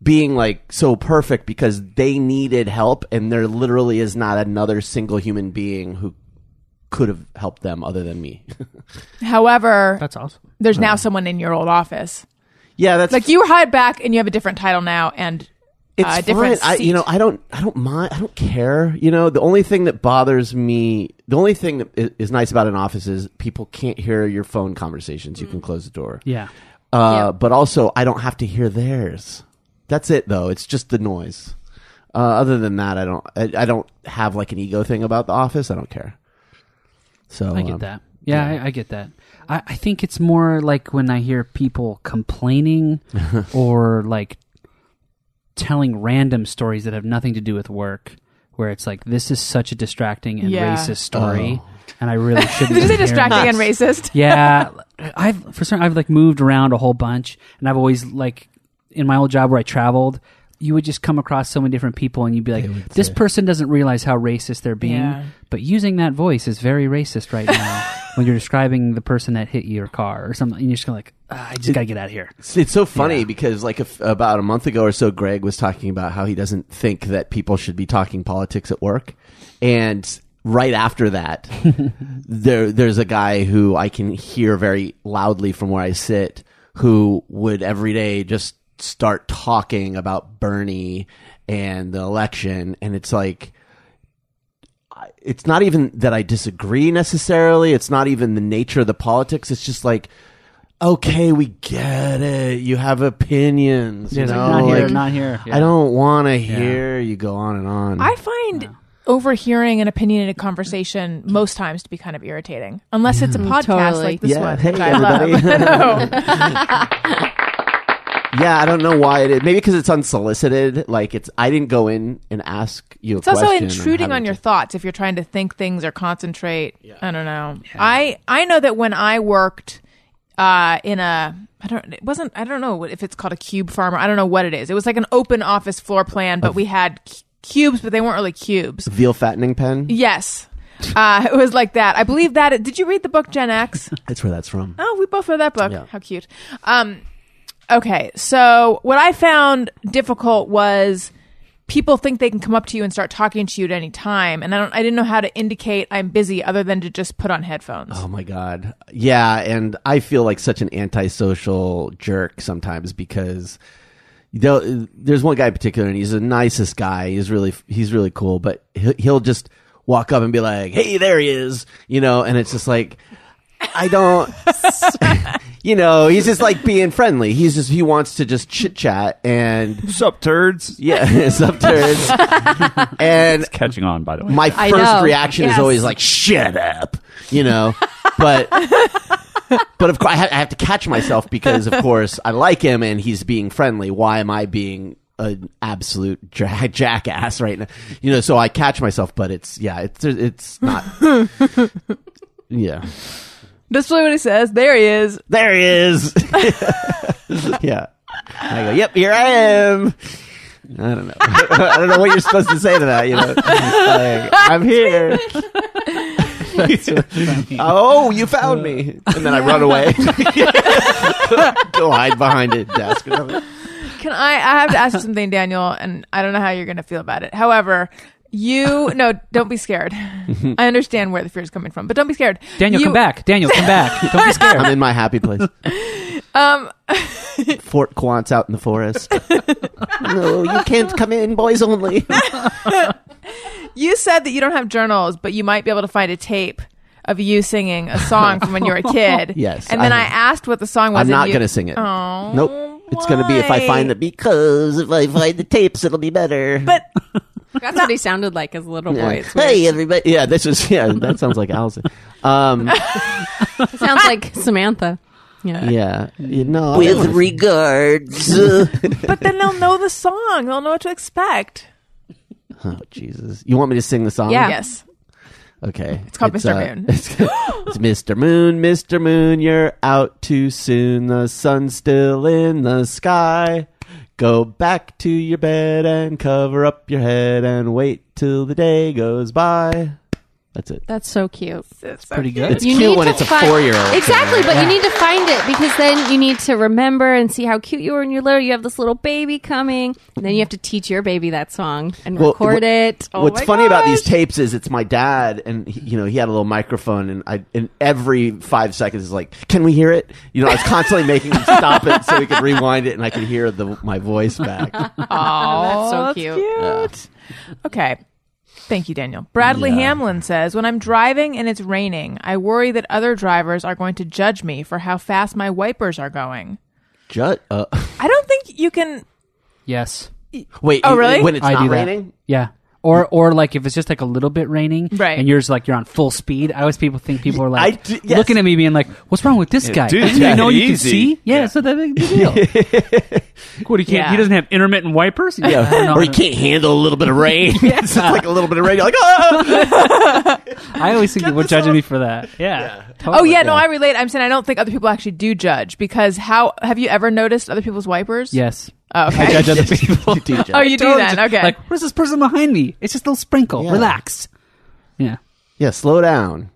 being like so perfect because they needed help, and there literally is not another single human being who could have helped them other than me. However, That's awesome. there's now someone in your old office. Yeah, that's Like you were hired back, and you have a different title now, and it's uh, different fine. I, you know, I don't, I don't mind. I don't care. You know, the only thing that bothers me, the only thing that is nice about an office is people can't hear your phone conversations. You can close the door. Yeah. Uh, But also, I don't have to hear theirs. That's it, though. It's just the noise. Uh, other than that, I don't. I, I don't have like an ego thing about the office. I don't care. So I get um, that. Yeah, I, I get that. I, I think it's more like when I hear people complaining or like telling random stories that have nothing to do with work, where it's like, this is such a distracting and Yeah. racist story, Oh. and I really shouldn't. did you say hearing distracting and this." racist? yeah, I've for certain I've like moved around a whole bunch, and I've always like in my old job where I traveled. You would just come across so many different people, and you'd be like, "This person doesn't realize how racist they're being." Yeah. But using that voice is very racist right now when you're describing the person that hit your car or something. And you're just like, ah, "I just gotta get out of here." It's, it's so funny Yeah. because like if, about a month ago or so, Greg was talking about how he doesn't think that people should be talking politics at work, and right after that, there there's a guy who I can hear very loudly from where I sit who would every day just start talking about Bernie and the election, and it's like it's not even that I disagree necessarily. It's not even the nature of the politics. It's just like, okay, we get it. You have opinions. Yeah, you it's like, know? not here, Like, not here. Yeah. I don't want to hear you go on and on. I find overhearing an opinionated conversation most times to be kind of irritating, unless it's a mm. podcast totally. like this Yeah, one, hey, which I everybody. love. I know. Yeah, I don't know why it is. Maybe because it's unsolicited. Like it's, I didn't go in and ask you. A It's also question. I'm intruding on your to- thoughts if you're trying to think things or concentrate. I don't know. I I know that when I worked uh, in a I don't it wasn't I don't know if it's called a cube farm or I don't know what it is. It was like an open office floor plan, but we had c- cubes, but they weren't really cubes. veal fattening pen. Yes. Uh, it was like that. I believe that. Did you read the book Gen X? That's where that's from. Oh, we both read that book. Yeah. How cute. Um, okay, so what I found difficult was people think they can come up to you and start talking to you at any time, and I don't. I didn't know how to indicate I'm busy other than to just put on headphones. Oh my god. Yeah, and I feel like such an antisocial jerk sometimes because there's one guy in particular, and he's the nicest guy. He's really he's really cool, but he'll just walk up and be like, "Hey, there he is," you know, and it's just like I don't. You know, he's just like being friendly. He's just he wants to just chit chat and Sup, turds? yeah, some turns. and Catching on, by the way. my I first know. reaction is always like "shut up," you know. But but of course I have, I have to catch myself because of course I like him and he's being friendly. Why am I being an absolute ja- jackass right now? You know, so I catch myself, but it's yeah, it's it's not. Yeah, Really what he says. There he is. there he is. yeah, I go. Yep, here I am. I don't know. I don't know what you're supposed to say to that. You know, like, I'm here. oh, you found me, and then I run away, go hide behind a desk. Can I? I have to ask you something, Daniel, and I don't know how you're going to feel about it. However. You no, don't be scared. I understand where the fear is coming from, but don't be scared. Daniel, You- come back. Daniel, come back. Don't be scared. I'm in my happy place. Um, Fort Quant's out in the forest. no, you can't come in, boys only. You said that you don't have journals, but you might be able to find a tape of you singing a song from when you were a kid. Yes, And then I I, have. asked what the song was. I'm and not you- going to sing it. Oh, nope. It's going to be if I find why? the because if I find the tapes, it'll be better. But That's what he sounded like as a little Yeah. boy. It's weird. Hey, everybody! Yeah, this is, yeah. That sounds like Allison. Um, sounds like Samantha. Yeah. yeah, you know. With regards. oh but then they'll know the song. They'll know what to expect. Oh Jesus! You want me to sing the song? Yeah. Yes. Okay. It's called Mr. uh, Moon. It's, it's Mr. Moon, Mr. Moon, you're out too soon. The sun's still in the sky. Go back to your bed and cover up your head and wait till the day goes by. That's it. That's so cute. It's so Pretty cute. good. It's You cute need when to it's a find- four-year-old. Exactly, but Yeah. you need to find it because then you need to remember and see how cute you were when you're little. You have this little baby coming, and then you have to teach your baby that song and Well, record wh- it. Oh What's my funny about these gosh. tapes is it's my dad, and he, you know he had a little microphone, and I and every five seconds is like, "Can we hear it?" You know, I was constantly making him stop it so he could rewind it, and I could hear the my voice back. Oh, That's so that's cute. cute. Okay. Thank you, Daniel. Bradley Yeah. Hamlin says, When I'm driving and it's raining, I worry that other drivers are going to judge me for how fast my wipers are going. Jut. Uh, I don't think you can. Yes. wait. Oh, really? When it's I not do that. raining? Yeah. Or or like if it's just like a little bit raining, Right. And yours like you're on full speed. I always people think people are like do- yes. looking at me being like, "What's wrong with this guy? dude, Doesn't take know it you can see? Yeah, Yeah. it's not that big a deal. what he can't? Yeah. He doesn't have intermittent wipers. Yeah. I don't know. or you can't handle a little bit of rain. it's just like a little bit of rain. You're like, oh! I always think people are judging me for that. Yeah. Oh, Totally. yeah, no, I relate. I'm saying I don't think other people actually do judge because how have you ever noticed other people's wipers? Yes. Oh, I judge other people. You do judge. Oh, you do Totally then. just Okay. Like, where's this person behind me? It's just a little sprinkle. Yeah. Relax. Yeah. yeah, slow down.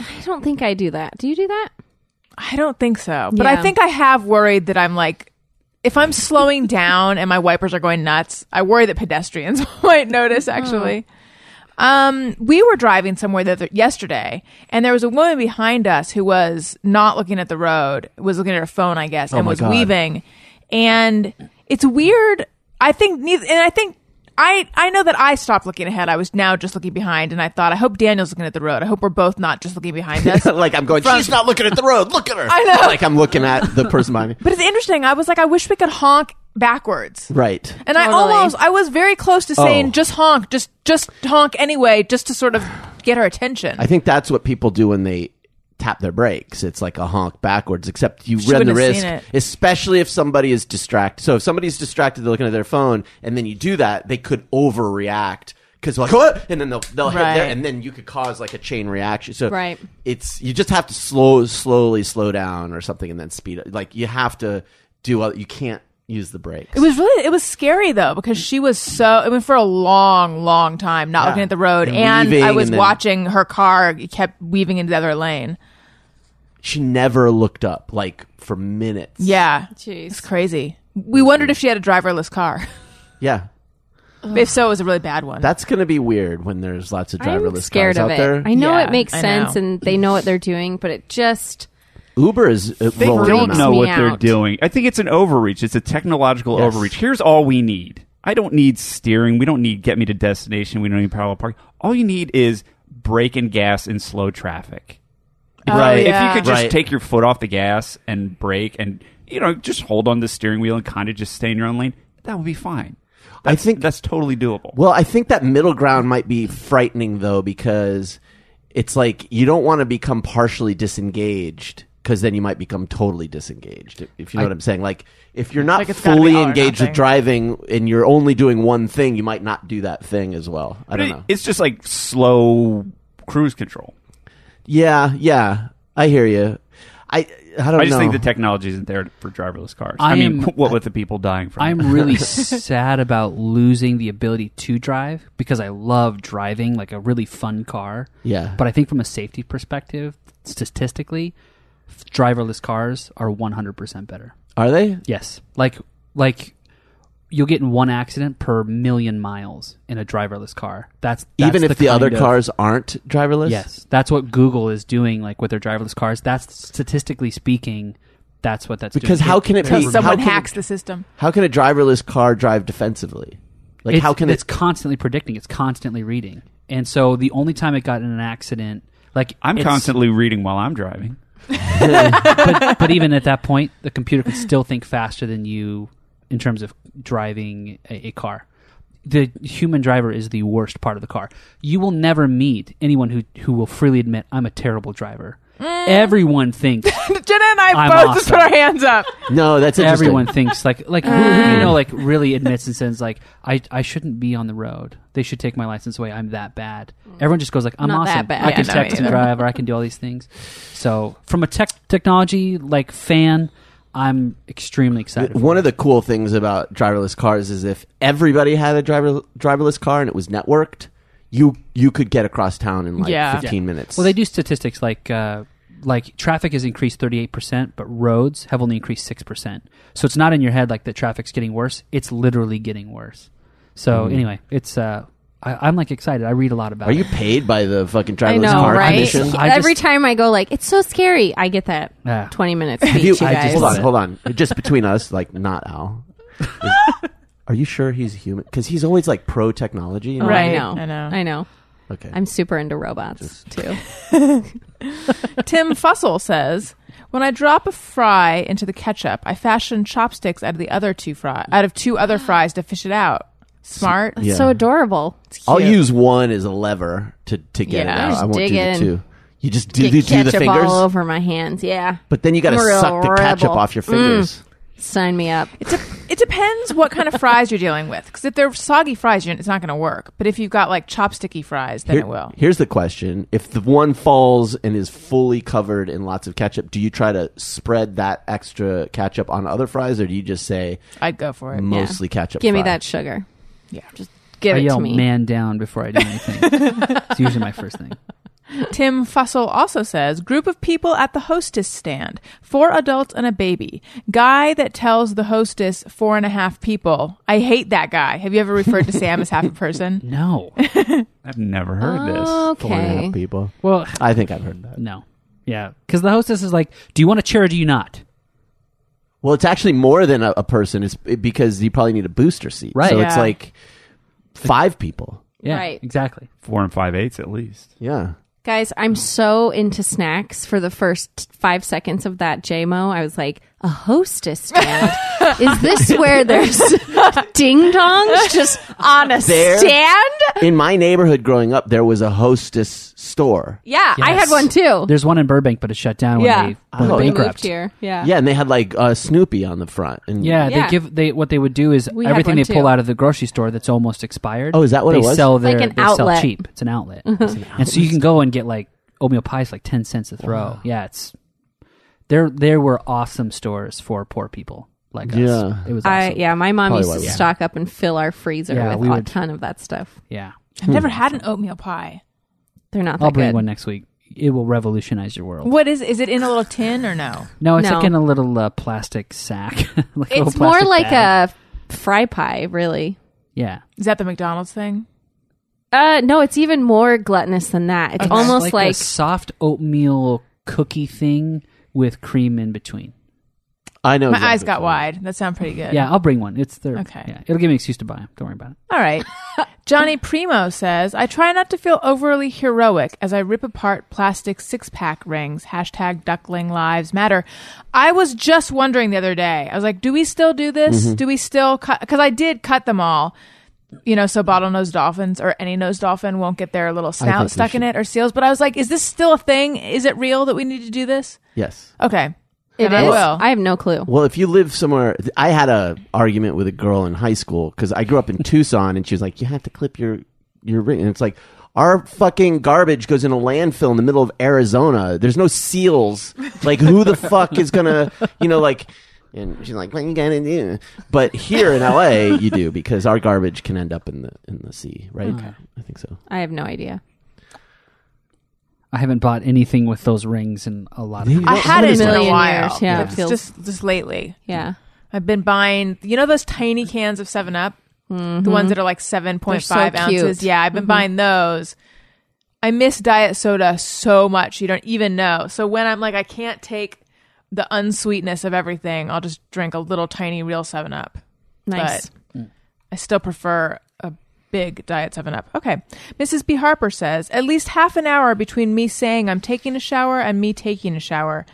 I don't think I do that. Do you do that? I don't think so. But I think I have worried that I'm like, if I'm slowing down and my wipers are going nuts, I worry that pedestrians might notice actually. Um, we were driving somewhere the other, yesterday, and there was a woman behind us who was not looking at the road, was looking at her phone, I guess, and was God. weaving. And it's weird. I think neither, and I think I I know that I stopped looking ahead. I was now just looking behind, and I thought, I hope Daniel's looking at the road. I hope we're both not just looking behind us. like I'm going. She's not looking at the road. Look at her. I know. Like I'm looking at the person behind me. But it's interesting. I was like, I wish we could honk backwards. Right. And I Totally. almost, I was very close to oh. saying Oh. just honk, just just honk anyway, just to sort of get her attention. I think that's what people do when they tap their brakes. It's like a honk backwards, except you She run the risk, especially if somebody is distracted. So if somebody's distracted, they're looking at their phone, and then you do that, they could overreact because like what, and then they'll they'll hit there, and then you could cause like a chain reaction. So Right. it's you just have to slow slowly slow down or something, and then speed up. Like you have to do. a- You can't use the brakes. It was really it was scary though because she was so I mean for a long long time not Yeah. looking at the road And and, I was and then- watching her car kept weaving into the other lane. she never looked up like for minutes. Yeah. Jeez. It's crazy. We wondered if she had a driverless car. yeah. if so, it was a really bad one. That's going to be weird when there's lots of driverless I'm scared cars of out it. there. I know Yeah, it makes I sense know. and they know what they're doing, but it just Uber is uh, They don't them freaks out. know what they're doing. I think it's an overreach. It's a technological Yes. overreach. Here's all we need. I don't need steering. We don't need get me to destination. We don't need parallel parking. All you need is brake and gas in slow traffic. Right. If you could just Right. take your foot off the gas and brake and you know just hold on the steering wheel and kind of just stay in your own lane, that would be fine. I think- that's totally doable. Well, I think that middle ground might be frightening though because it's like you don't want to become partially disengaged because then you might become totally disengaged. if- If you know I- what I'm saying, like if you're not Like it's gotta be fully engaged with driving and you're only doing one thing, you might not do that thing as well. I But don't it- know. It's just like slow cruise control. Yeah, yeah, I hear you. I I don't I just know. think the technology isn't there for driverless cars. I, I mean, am- what with the people dying from? I'm really sad about losing the ability to drive because I love driving like a really fun car. Yeah. But I think from a safety perspective, statistically, f- driverless cars are 100% better. Are they? Yes. Like like you'll get in one accident per million miles in a driverless car. That's, that's Even if the, other of- cars aren't driverless? Yes. That's what Google is doing like with their driverless cars. That's statistically speaking that's what that's Because doing. how can it be- because how someone can- hacks the system. How can a driverless car drive defensively? Like it's, how can it's it constantly predicting it's constantly reading and so the only time it got in an accident like I'm constantly reading while I'm driving. but, but even at that point the computer can still think faster than you in terms of driving a, a car. The human driver is the worst part of the car. You will never meet anyone who, who will freely admit i'm a terrible driver Eh. everyone thinks Jenna and I I'm both just put our hands up. No, that's interesting. everyone thinks like like who, who you know uh. like really admits and says like I I shouldn't be on the road. They should take my license away. I'm that bad. Everyone just goes like I'm Not that awesome. bad. I Yeah, can no, text me and neither. drive or I can do all these things. So from a tech technology like fan, I'm extremely excited. for One it. of the cool things about driverless cars is if everybody had a driver driverless car and it was networked, you you could get across town in like Yeah. 15 minutes. Well, they do statistics like uh, like traffic has increased 38%, but roads have only increased 6%. So it's not in your head like the traffic's getting worse. It's literally getting worse. So anyway, it's uh, I, I'm like excited. I read a lot about it. Are it. you paid by the fucking driverless I know, car right? commission? I Every time I go like, it's so scary, I get that Yeah. 20 minutes speech, you, you I guys. just hold on, hold on. Just between us, like not Al. Is- are you sure he's human? Because he's always like pro technology. you know? Right. I know. I know. I know. Okay. I'm super into robots too. Tim Fussell says, "When I drop a fry into the ketchup, I fashion chopsticks out of the other two fry out of two other fries to fish it out. Smart. That's Yeah. so adorable. I'll cute. use one as a lever to, to get Yeah. it out. Just I won't dig do the in. two. You just do, Get do, do the ketchup fingers, all over my hands. Yeah, but then you got to I'm a real suck the ketchup rebel. off your fingers. Mm. Sign me up. It, de- it depends what kind of fries you're dealing with. Because if they're soggy fries, you're, it's not going to work. But if you've got like chopsticky fries, then Here- it will. Here's the question: If the one falls and is fully covered in lots of ketchup, do you try to spread that extra ketchup on other fries, or do you just say I'd go for it. mostly ketchup? Give me fry? that sugar. Yeah. Just give I it yell to me. man down before I do anything. it's usually my first thing. Tim Fussell also says group of people at the hostess stand, four adults and a baby. Guy that tells the hostess four and a half people. I hate that guy. Have you ever referred to Sam as half a person? No. I've never heard this. Four and a half Okay. people. Well, I think I've heard that. no. Yeah, because the hostess is like, "Do you want a chair or do you not?" Well, it's actually more than a, a person. It's it- because you probably need a booster seat. Right. So it's Yeah. like five people. Yeah, Right. exactly. Four and five eighths at least. Yeah. Guys, I'm so into snacks. For the first five seconds of that JMO, I was like, a hostess stand. Is this where there's ding dongs just on a There- stand? In my neighborhood growing up, there was a hostess store. Yeah, I had one too. There's one in Burbank, but it shut down when yeah, they went Oh, we bankrupt. moved here. Yeah, Yeah, and they had like uh, Snoopy on the front. And Yeah, Yeah. they give they what they would do is We had everything one they too. pull out of the grocery store that's almost expired. Oh, is that what they it was? Sell their, Like an they outlet. sell cheap. It's an outlet, and so you can go and get like oatmeal pies like ten cents a throw. Yeah, it's there. There were awesome stores for poor people like us. Yeah. it was. I Awesome. yeah, my mom Probably used to was. Yeah. stock up and fill our freezer Yeah, with we a would- ton of that stuff. yeah. I've never had an oatmeal pie. They're not that I'll bring good. one next week. It will revolutionize your world. What is? Is it in a little tin or no? No, it's No. like in a little uh, plastic sack. like a little It's more plastic like bag. a fry pie, really. yeah. Is that the McDonald's thing? Uh, no, it's even more gluttonous than that. It's It's almost like, like, a soft oatmeal cookie thing with cream in between. I know. My exactly eyes got wide. That sounds pretty good. Yeah, I'll bring one. It's there. Okay. Yeah, it'll give me an excuse to buy them. Don't worry about it. All right. Johnny Primo says, I try not to feel overly heroic as I rip apart plastic six pack rings. Hashtag duckling lives matter. I was just wondering the other day. I was like, do we still do this? Mm-hmm. Do we still cut? Because I did cut them all. You know, so bottlenose dolphins or any nose dolphin won't get their little snout stuck in it or seals. But I was like, is this still a thing? Is it real that we need to do this? Yes. Okay. it And I will. I have no clue. Well, if you live somewhere, I had a argument with a girl in high school because I grew up in Tucson, and she was like, "You have to clip your your ring," and it's like. Our fucking garbage goes in a landfill in the middle of Arizona. There's no seals. Like, who the fuck is gonna, you know, like, and she's like, what you gonna do? But here in LA, you do because our garbage can end up in the in the sea, right? I think so. I have no idea. I haven't bought anything with those rings in a lot of years. I had it in a million while. years. Yeah, it It's feels- just just lately. Yeah. I've been buying, you know, those tiny cans of Seven Up, the ones mm-hmm. that are like seven point five They're so cute. ounces. Yeah, I've been mm-hmm. buying those. I miss diet soda so much you don't even know. So when I'm like, I can't take the unsweetness of everything, I'll just drink a little tiny real Seven Up. Nice. But I still prefer a big diet 7 up. Okay. Mrs. B. Harper says, at least half an hour between me saying I'm taking a shower and me taking a shower.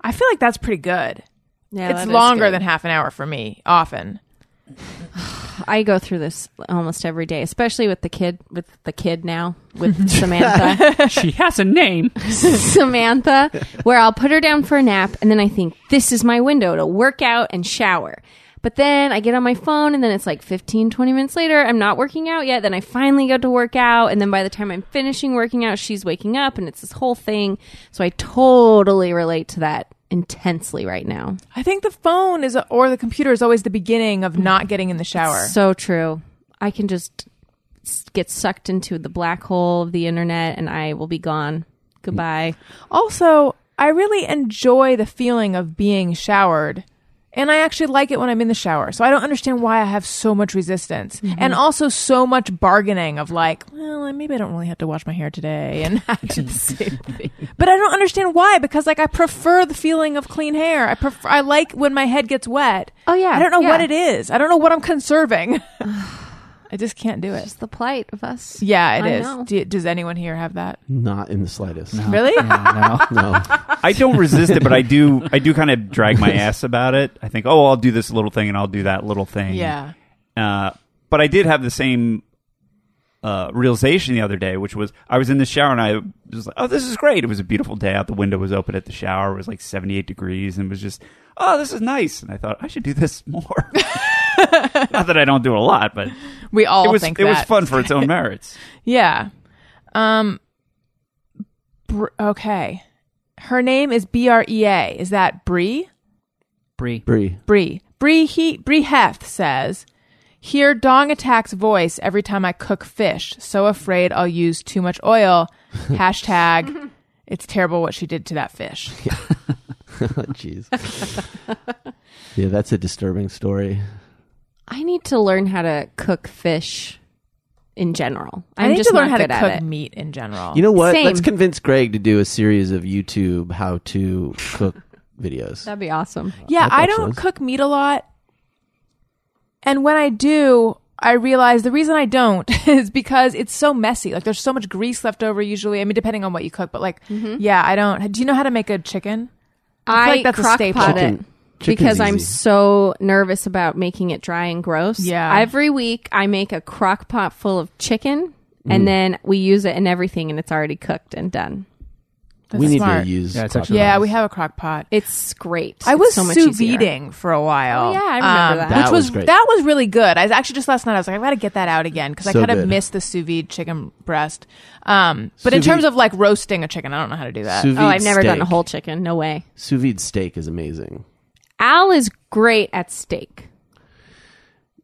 I feel like that's pretty good. yeah, it's longer than half an hour for me, often. I go through this almost every day, especially with the kid with the kid now with Samantha. she has a name. Samantha, where I'll put her down for a nap and then I think this is my window to work out and shower. But then I get on my phone and then it's like 15, 20 minutes later. I'm not working out yet. Then I finally go to work out. And then by the time I'm finishing working out, she's waking up and it's this whole thing. So I totally relate to that intensely right now. I think the phone is or the computer is always the beginning of not getting in the shower. So true. I can just get sucked into the black hole of the internet and I will be gone. Goodbye. Also, I really enjoy the feeling of being showered. And I actually like it when I'm in the shower. So I don't understand why I have so much resistance. Mm-hmm. And also so much bargaining of like, well, maybe I don't really have to wash my hair today and I do the. But I don't understand why because like I prefer the feeling of clean hair. I prefer I like when my head gets wet. Oh, yeah. I don't know Yeah. what it is. I don't know what I'm conserving. I just can't do it. It's the plight of us. Yeah, it I is. Do, does anyone here have that? Not in the slightest. Really? Yeah, no. No. I don't resist it, but I do. I do kind of drag my ass about it. I think, oh, I'll do this little thing and I'll do that little thing. Yeah. Uh, but I did have the same uh, realization the other day, which was I was in the shower and I was like, oh, this is great. It was a beautiful day out. The window was open at the shower. It was like 78 degrees and it was just, oh, this is nice. And I thought I should do this more. Not that I don't do it a lot, but We all it was think it was fun for its own merits. Yeah. Um. Br- okay. Her name is B R E A. Is that Bree? Brie. Brie. Bree. Bree. He. Bree Heft says, "Hear Dong Attack's voice every time I cook fish. So afraid I'll use too much oil." Hashtag. It's terrible what she did to that fish. Oh, Jeez. yeah, that's a disturbing story. I need to learn how to cook fish in general. I'm I need just to learn how to cook it. meat in general. You know what? Same. Let's convince Greg to do a series of YouTube how to cook videos. That'd be awesome. Yeah, I'd I don't those. cook meat a lot. And when I do, I realize the reason I don't is because it's so messy. Like there's so much grease left over usually. I mean, depending on what you cook, but like, mm-hmm. yeah, I don't. Do you know how to make a chicken? I feel I, like that's a crock staple. pot Chicken, it. Chicken's because I'm easy. so nervous about making it dry and gross. Yeah. Every week I make a crock pot full of chicken Mm. and then we use it in everything and it's already cooked and done. That's we need to use. Yeah, it's actually- Yeah, we have a crock pot. It's great. I It's was so much sous easier. videing for a while. Oh, yeah, I remember that. That Which was was great. that was really good. I was actually just last night I was like, I've got to get that out again because I So kind of good. missed the sous vide chicken breast. Um, but Sous in terms vide- of like roasting a chicken, I don't know how to do that. Sous Oh, I've never done a steak. whole chicken. No way. Sous vide steak is amazing. Al is great at steak.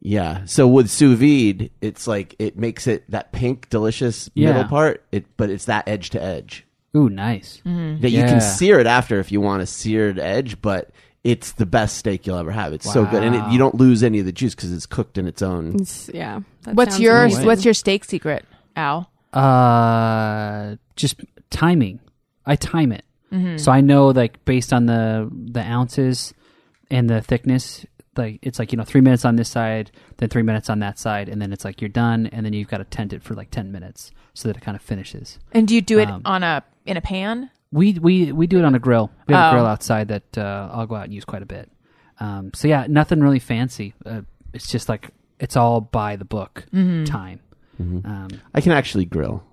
Yeah. So with sous vide, it's like it makes it that pink, delicious Yeah. middle part. It, but it's that edge to edge Ooh, nice. Mm-hmm. that you Yeah. can sear it after if you want a seared edge. But it's the best steak you'll ever have. It's so good, and it, you don't lose any of the juice because it's cooked in its own. It's, yeah. that what's sounds your amazing. what's your steak secret, Al? Uh, just timing. I time it, so I know like based on the the ounces and the thickness. Like it's like you know three minutes on this side, then three minutes on that side, and then it's like you're done, and then you've got to tent it for like ten minutes so that it kind of finishes. And do you do it Um, on a in a pan? We we we do it on a grill. We have Oh. a grill outside that uh, I'll go out and use quite a bit. Um, so yeah, nothing really fancy. Uh, it's just like it's all by the book time. Um, I can actually grill.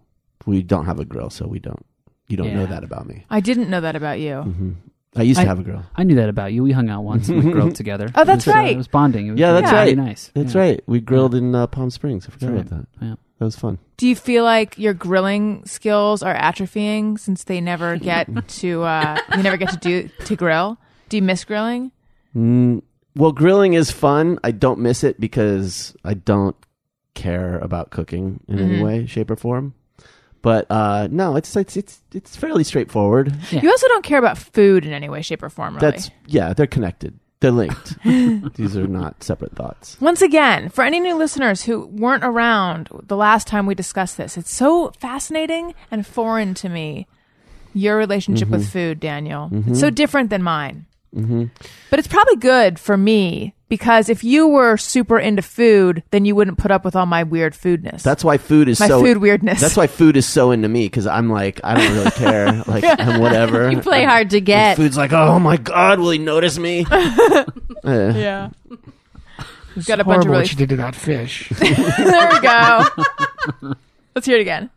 We don't have a grill, so we don't. You don't know that about me. I didn't know that about you. I used I- to have a girl. I knew that about you. We hung out once and we grilled together. Oh, that's It was, uh, right. it was bonding. It was Yeah, that's really right. Nice. That's Yeah. right. We grilled in uh, Palm Springs. I forgot That's about right. that. Yeah. That was fun. Do you feel like your grilling skills are atrophying since they never get to uh, you never get to do to grill? Do you miss grilling? Mm, well, grilling is fun. I don't miss it because I don't care about cooking in any Mhm. way, shape, or form. But uh, no, it's it's it's it's fairly straightforward. Yeah. You also don't care about food in any way, shape, or form. Really. That's yeah, they're connected. They're linked. These are not separate thoughts. Once again, for any new listeners who weren't around the last time we discussed this, it's so fascinating and foreign to me. Your relationship with food, Daniel. It's so different than mine. Mm-hmm. But it's probably good for me because if you were super into food, then you wouldn't put up with all my weird foodness. That's why food is my so. food weirdness. That's why food is so into me because I'm like I don't really care. Like I'm whatever. You play I'm- hard to get. Food's like oh my god, will he notice me? Eh. yeah. We've got a bunch of Horrible really. what you did to that fish. there we go. Let's hear it again.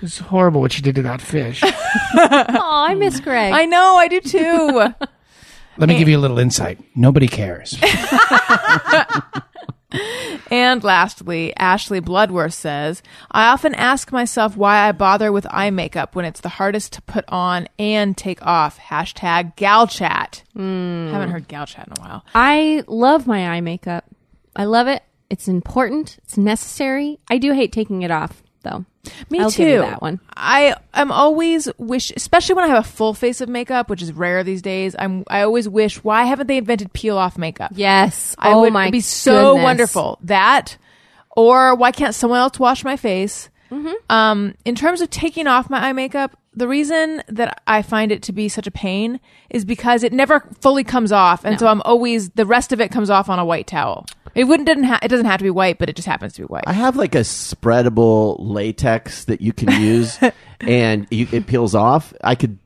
It's horrible what you did to that fish. Oh, I miss Greg. I know, I do too. Let me give you a little insight. Nobody cares. And lastly, Ashley Bloodworth says, I often ask myself why I bother with eye makeup when it's the hardest to put on and take off. Hashtag gal chat. Hmm. Haven't heard gal chat in a while. I love my eye makeup. I love it. It's important. It's necessary. I do hate taking it off, though. Me I'll too. that one. I am always wish, especially when I have a full face of makeup, which is rare these days. I'm I always wish why haven't they invented peel off makeup? Yes. I oh would my it'd be so goodness. wonderful that, or why can't someone else wash my face? Um, in terms of taking off my eye makeup, the reason that I find it to be such a pain is because it never fully comes off, and so I'm always the rest of it comes off on a white towel. It wouldn't didn't ha- it doesn't have to be white, but it just happens to be white. I have like a spreadable latex that you can use, and you, it peels off. I could,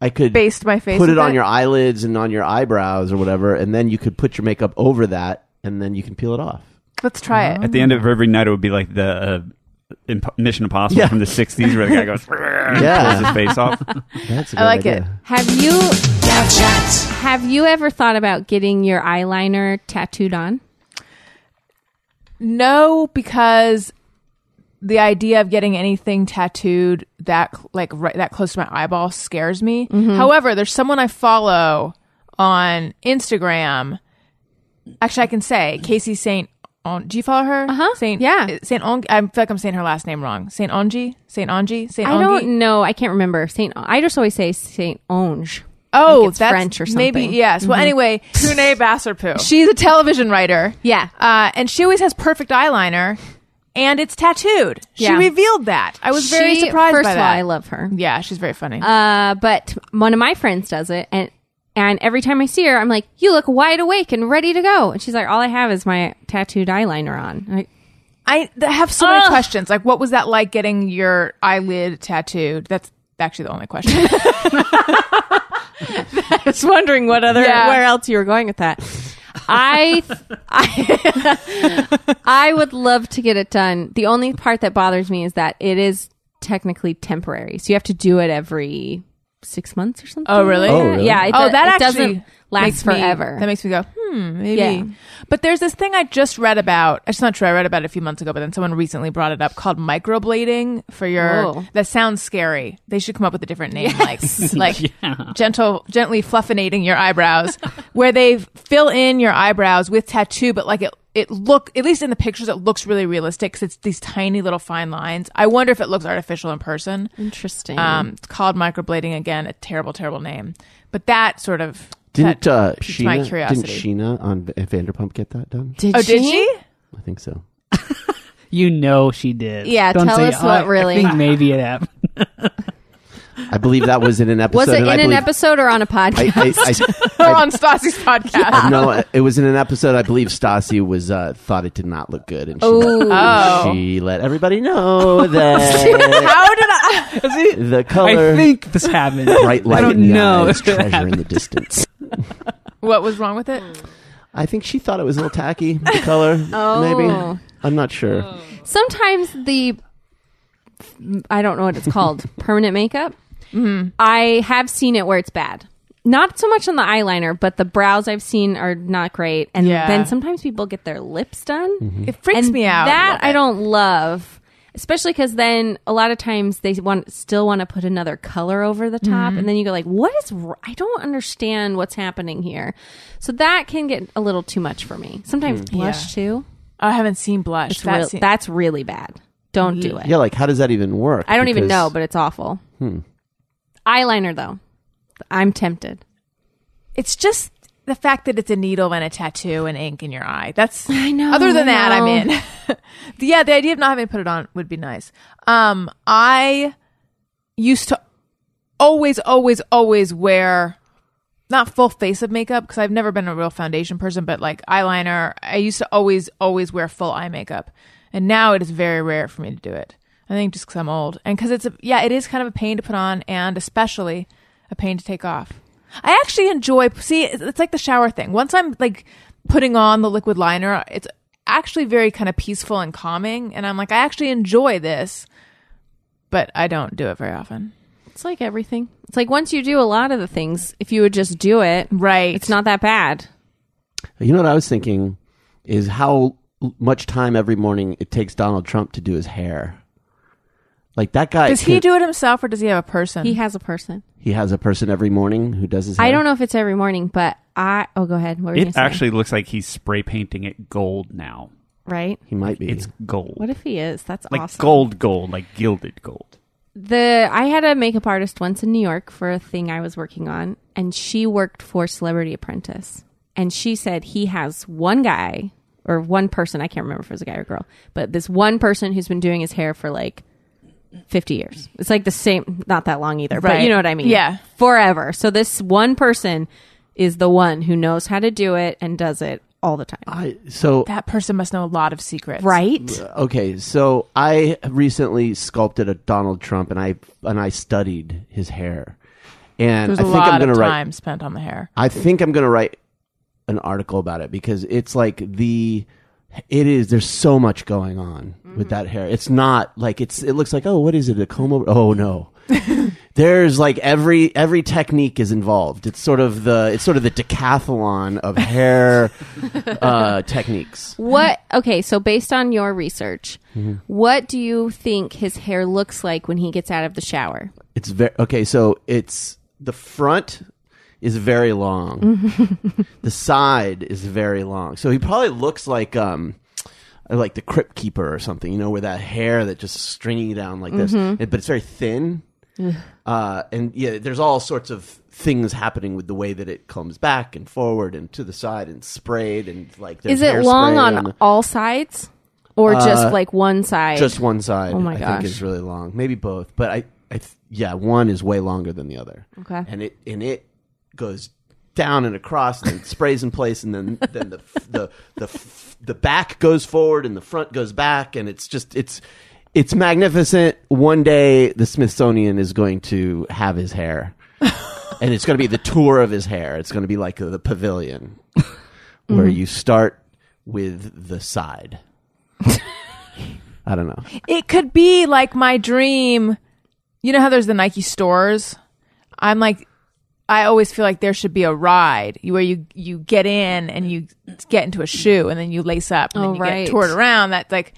I could Based my face put with it on it? your eyelids and on your eyebrows or whatever, and then you could put your makeup over that, and then you can peel it off. Let's try it. At the end of every night, it would be like the uh, Imp- Mission Impossible Yeah. from the '60s, where the guy goes, Yeah. pulls his face off. That's a I good like idea. it. Have you have you ever thought about getting your eyeliner tattooed on? No, because the idea of getting anything tattooed that like right that close to my eyeball scares me. However, there's someone I follow on Instagram. Actually, I can say Casey Saint. On, do you follow her? Uh-huh. Saint. Yeah. Saint. On, I feel like I'm saying her last name wrong. Saint Ongi. Saint Ongi. Saint I don't know. I can't remember. Saint. I just always say Saint Onge. Oh, Like it's that's French or Maybe something. Mm-hmm. yes. Well, anyway, Pune Basarpoo. She's a television writer. Yeah. uh, and she always has perfect eyeliner, and it's tattooed. She revealed that. I was very surprised First by of all, that. I love her. yeah, she's very funny. Uh, but one of my friends does it, and and every time I see her, I'm like, "You look wide awake and ready to go." And she's like, "All I have is my tattooed eyeliner on." I'm like, I have so many Ugh. questions. Like, what was that like getting your eyelid tattooed? That's actually the only question. I was wondering what other Yeah. where else you were going with that. I, I I would love to get it done. The only part that bothers me is that it is technically temporary, so you have to do it every six months or something. Oh, really? Oh, really? Yeah. It, oh, that it actually doesn't last makes me- forever. that makes me go, hmm, maybe. Yeah. But there's this thing I just read about. It's not true. I read about it a few months ago, but then someone recently brought it up called microblading for your. Whoa. That sounds scary. They should come up with a different name, like like gentle, gently fluffinating your eyebrows, where they fill in your eyebrows with tattoo, but like it. It look at least in the pictures, it looks really realistic because it's these tiny little fine lines. I wonder if it looks artificial in person. Interesting. Um, it's called microblading again. A terrible, terrible name. But that sort of Didn't that uh, Scheana, my didn't. Scheana on Vanderpump get that done? did oh, did she? I think so. You know she did. Yeah, Don't tell say, us "Oh, what really- I think maybe it happened. I believe that was in an episode. Was it and I in an believe- episode or on a podcast? I, Or on Stassi's podcast. I, no, it was in an episode. I believe Stassi was uh, thought it did not look good, and she, Oh. she let everybody know that How did I? the color, I think this happened. bright light I don't in the know. eyes, treasure in the distance. What was wrong with it? I think she thought it was a little tacky. The color, Oh. maybe. I'm not sure. Sometimes the I don't know what it's called permanent makeup. Mm-hmm. I have seen it where it's bad. Not so much on the eyeliner, but the brows I've seen are not great. And Yeah. then sometimes people get their lips done. Mm-hmm. It freaks and me out. a That little I bit. don't love, especially because then a lot of times they want still want to put another color over the top, Mm-hmm. and then you go like, "What is? r- I don't understand what's happening here." So that can get a little too much for me. Sometimes hmm. blush too. I haven't seen blush. It's That real, se- that's really bad. Don't do it. Yeah, like how does that even work? I don't even Because- know, but it's awful. Hmm. Eyeliner though, I'm tempted. it's just the fact that it's a needle and a tattoo and ink in your eye. That's I know, Other than I that, I'm in. The- yeah, the idea of not having to put it on would be nice. Um, I used to always, always, always wear not full face of makeup because I've never been a real foundation person, but like eyeliner. I used to always, always wear full eye makeup, and now it is very rare for me to do it. I think just because I'm old and because it's a yeah, it is kind of a pain to put on and especially a pain to take off. I actually enjoy see it's it's like the shower thing. Once I'm like putting on the liquid liner, it's actually very kind of peaceful and calming, and I'm like I actually enjoy this, but I don't do it very often. It's like everything. It's like once you do a lot of the things, if you would just do it, Right. it's not that bad. You know what I was thinking is how l- much time every morning it takes Donald Trump to do his hair. Like that guy. Does he can- do it himself or does he have a person? He has a person. He has a person every morning who does his. Hair? I don't know if it's every morning, but I. Oh, go ahead. What were It gonna say? actually looks like he's spray painting it gold now. right. He might be. It's gold. What if he is? That's like awesome. gold, gold, like gilded gold. the I had a makeup artist once in New York for a thing I was working on, and she worked for Celebrity Apprentice, and she said he has one guy or one person I can't remember if it was a guy or a girl, but this one person who's been doing his hair for like fifty years. It's like the same, not that long either, but Right. you know what I mean? Yeah. forever. So this one person is the one who knows how to do it and does it all the time, I so that person must know a lot of secrets. right? Uh, okay. So I recently sculpted a Donald Trump, and I and I studied his hair, and There's I a think lot I'm going of to write. time spent on the hair. I think I'm going to write an article about it because it's like the it is there's so much going on with that hair. It's not like it's it looks like oh what is it a comb over oh no. there's like every every technique is involved. It's sort of the it's sort of the decathlon of hair uh, techniques. What? Okay, so based on your research, Mm-hmm. what do you think his hair looks like when he gets out of the shower? It's very okay. So it's the front is very long. the side is very long. So he probably looks like um like the crypt keeper or something. You know, where that hair that just stringy down like this, And- but it's very thin. Uh, and yeah, there's all sorts of things happening with the way that it comes back and forward and to the side and sprayed and like. there's Is it long hairspray on all sides, or just like one side? just one side. Oh my I gosh. think is really long. Maybe both, but I, I, th- yeah, one is way longer than the other. Okay. and it and it goes down and across and sprays in place, and then then the the the the back goes forward and the front goes back, and it's just it's it's magnificent. One day the Smithsonian is going to have his hair. and it's going to be the tour of his hair. It's going to be like the pavilion where mm-hmm. you start with the side. I don't know. It could be like my dream. You know how there's the Nike stores? I'm like, I always feel like there should be a ride where you you get in and you get into a shoe and then you lace up and Oh, then you right. get toured around. That's like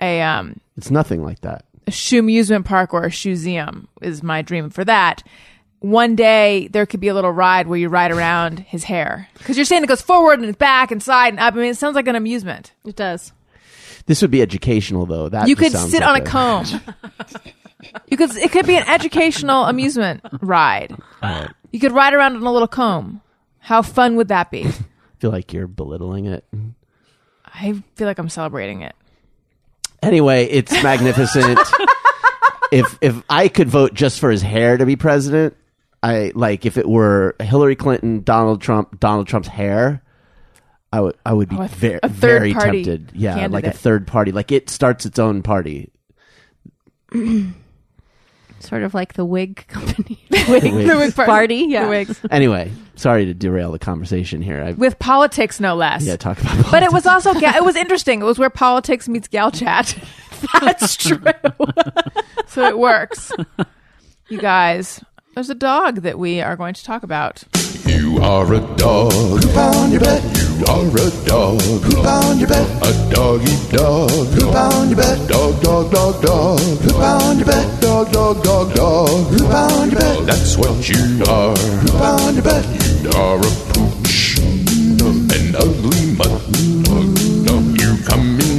a um It's nothing like that. a shoe amusement park or a shoeseum is my dream for that. One day there could be a little ride where you ride around his hair because you're saying it goes forward and back and side and up. I mean, it sounds like an amusement. It does. This would be educational, though. That you could sit like on a comb. you could. It could be an educational amusement ride. You could ride around on a little comb. How fun would that be? I feel like you're belittling it. I feel like I'm celebrating it. Anyway, it's magnificent. if if I could vote just for his hair to be president, I like if it were Hillary Clinton, Donald Trump, Donald Trump's hair. I would I would be Oh, a th- very a third very party tempted. Yeah, like a candidate. third party. Like it starts its own party. Sort of like the wig company. Wigs. The wig par- Party, yeah. The wigs. Anyway, sorry to derail the conversation here. I With politics, no less. yeah, talk about But it was also ga- it was interesting. It was where politics meets gal chat. That's true. so it works. You guys, there's a dog that we are going to talk about. Are a dog. Poop on your butt. You are a dog. Poop on your butt. A doggy dog. Poop on your butt. Dog, dog, dog, dog. Poop on your butt. Dog, dog, dog, dog. Poop on your butt. That's what you are. Poop on your butt. You are a pooch. An ugly mutt.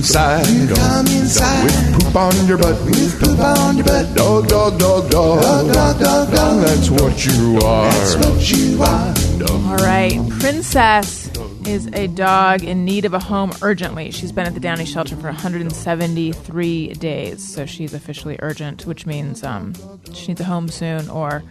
You come inside. You come inside. With poop on your butt. With poop on your butt. Dog, dog, dog, dog. Dog, dog, dog, dog. That's what you are. That's what you are. All right. Princess is a dog in need of a home urgently. She's been at the Downey shelter for 173 days, so she's officially urgent, which means um, she needs a home soon or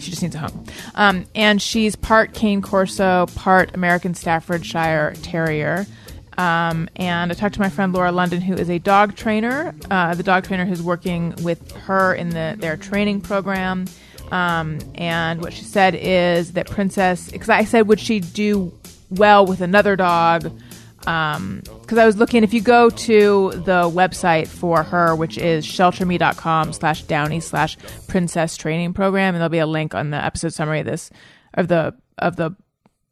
she just needs a home. Um, and she's part Cane Corso, part American Staffordshire Terrier. Um, and I talked to my friend Laura London, who is a dog trainer, uh, the dog trainer who's working with her in the their training program. Um, and what she said is that Princess, because I said, would she do well with another dog? Because I was looking, if you go to the website for her, which is shelterme.com slash downy slash princess training program, and there'll be a link on the episode summary of this, of the, of the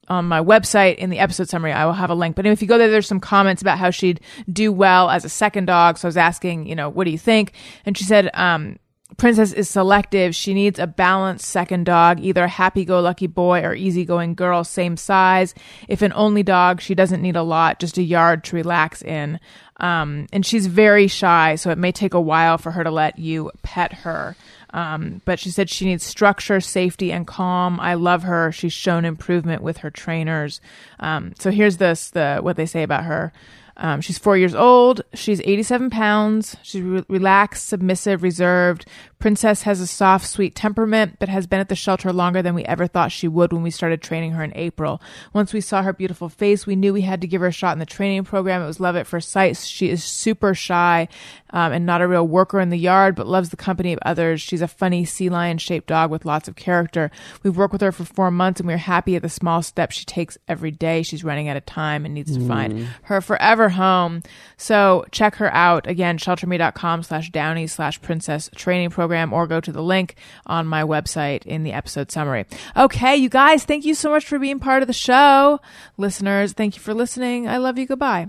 on my website in the episode summary. I will have a link. But if you go there there's some comments about how she'd do well as a second dog. So i was asking you know what do you think? And she said um, princess is selective. She needs a balanced second dog either a happy-go-lucky boy or easygoing girl same size. If an only dog she doesn't need a lot just a yard to relax in. Um, and she's very shy so it may take a while for her to let you pet her um, but she said she needs structure, safety, and calm. I love her. She's shown improvement with her trainers. Um, so here's this the what they say about her. Um, she's four years old. She's 87 pounds. She's re- relaxed, submissive, reserved. Princess has a soft, sweet temperament, but has been at the shelter longer than we ever thought she would when we started training her in April. Once we saw her beautiful face, we knew we had to give her a shot in the training program. It was love at first sight. She is super shy um, and not a real worker in the yard, but loves the company of others. She's a funny sea lion shaped dog with lots of character. We've worked with her for four months and we're happy at the small steps she takes every day. She's running out of time and needs to find her forever home. So check her out again, shelterme.com slash downy slash princess training program or go to the link on my website in the episode summary. Okay, you guys, thank you so much for being part of the show. Listeners, thank you for listening. I love you. Goodbye.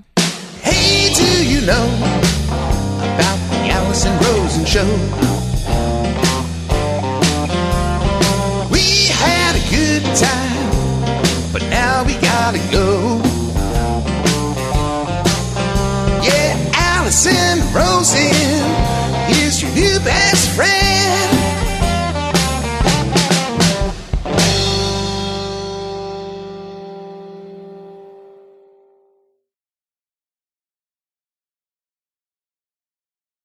Hey, do you know about the Allison Rosen show? We had a good time, but now we gotta go. Yeah, Allison Rosen new best friend.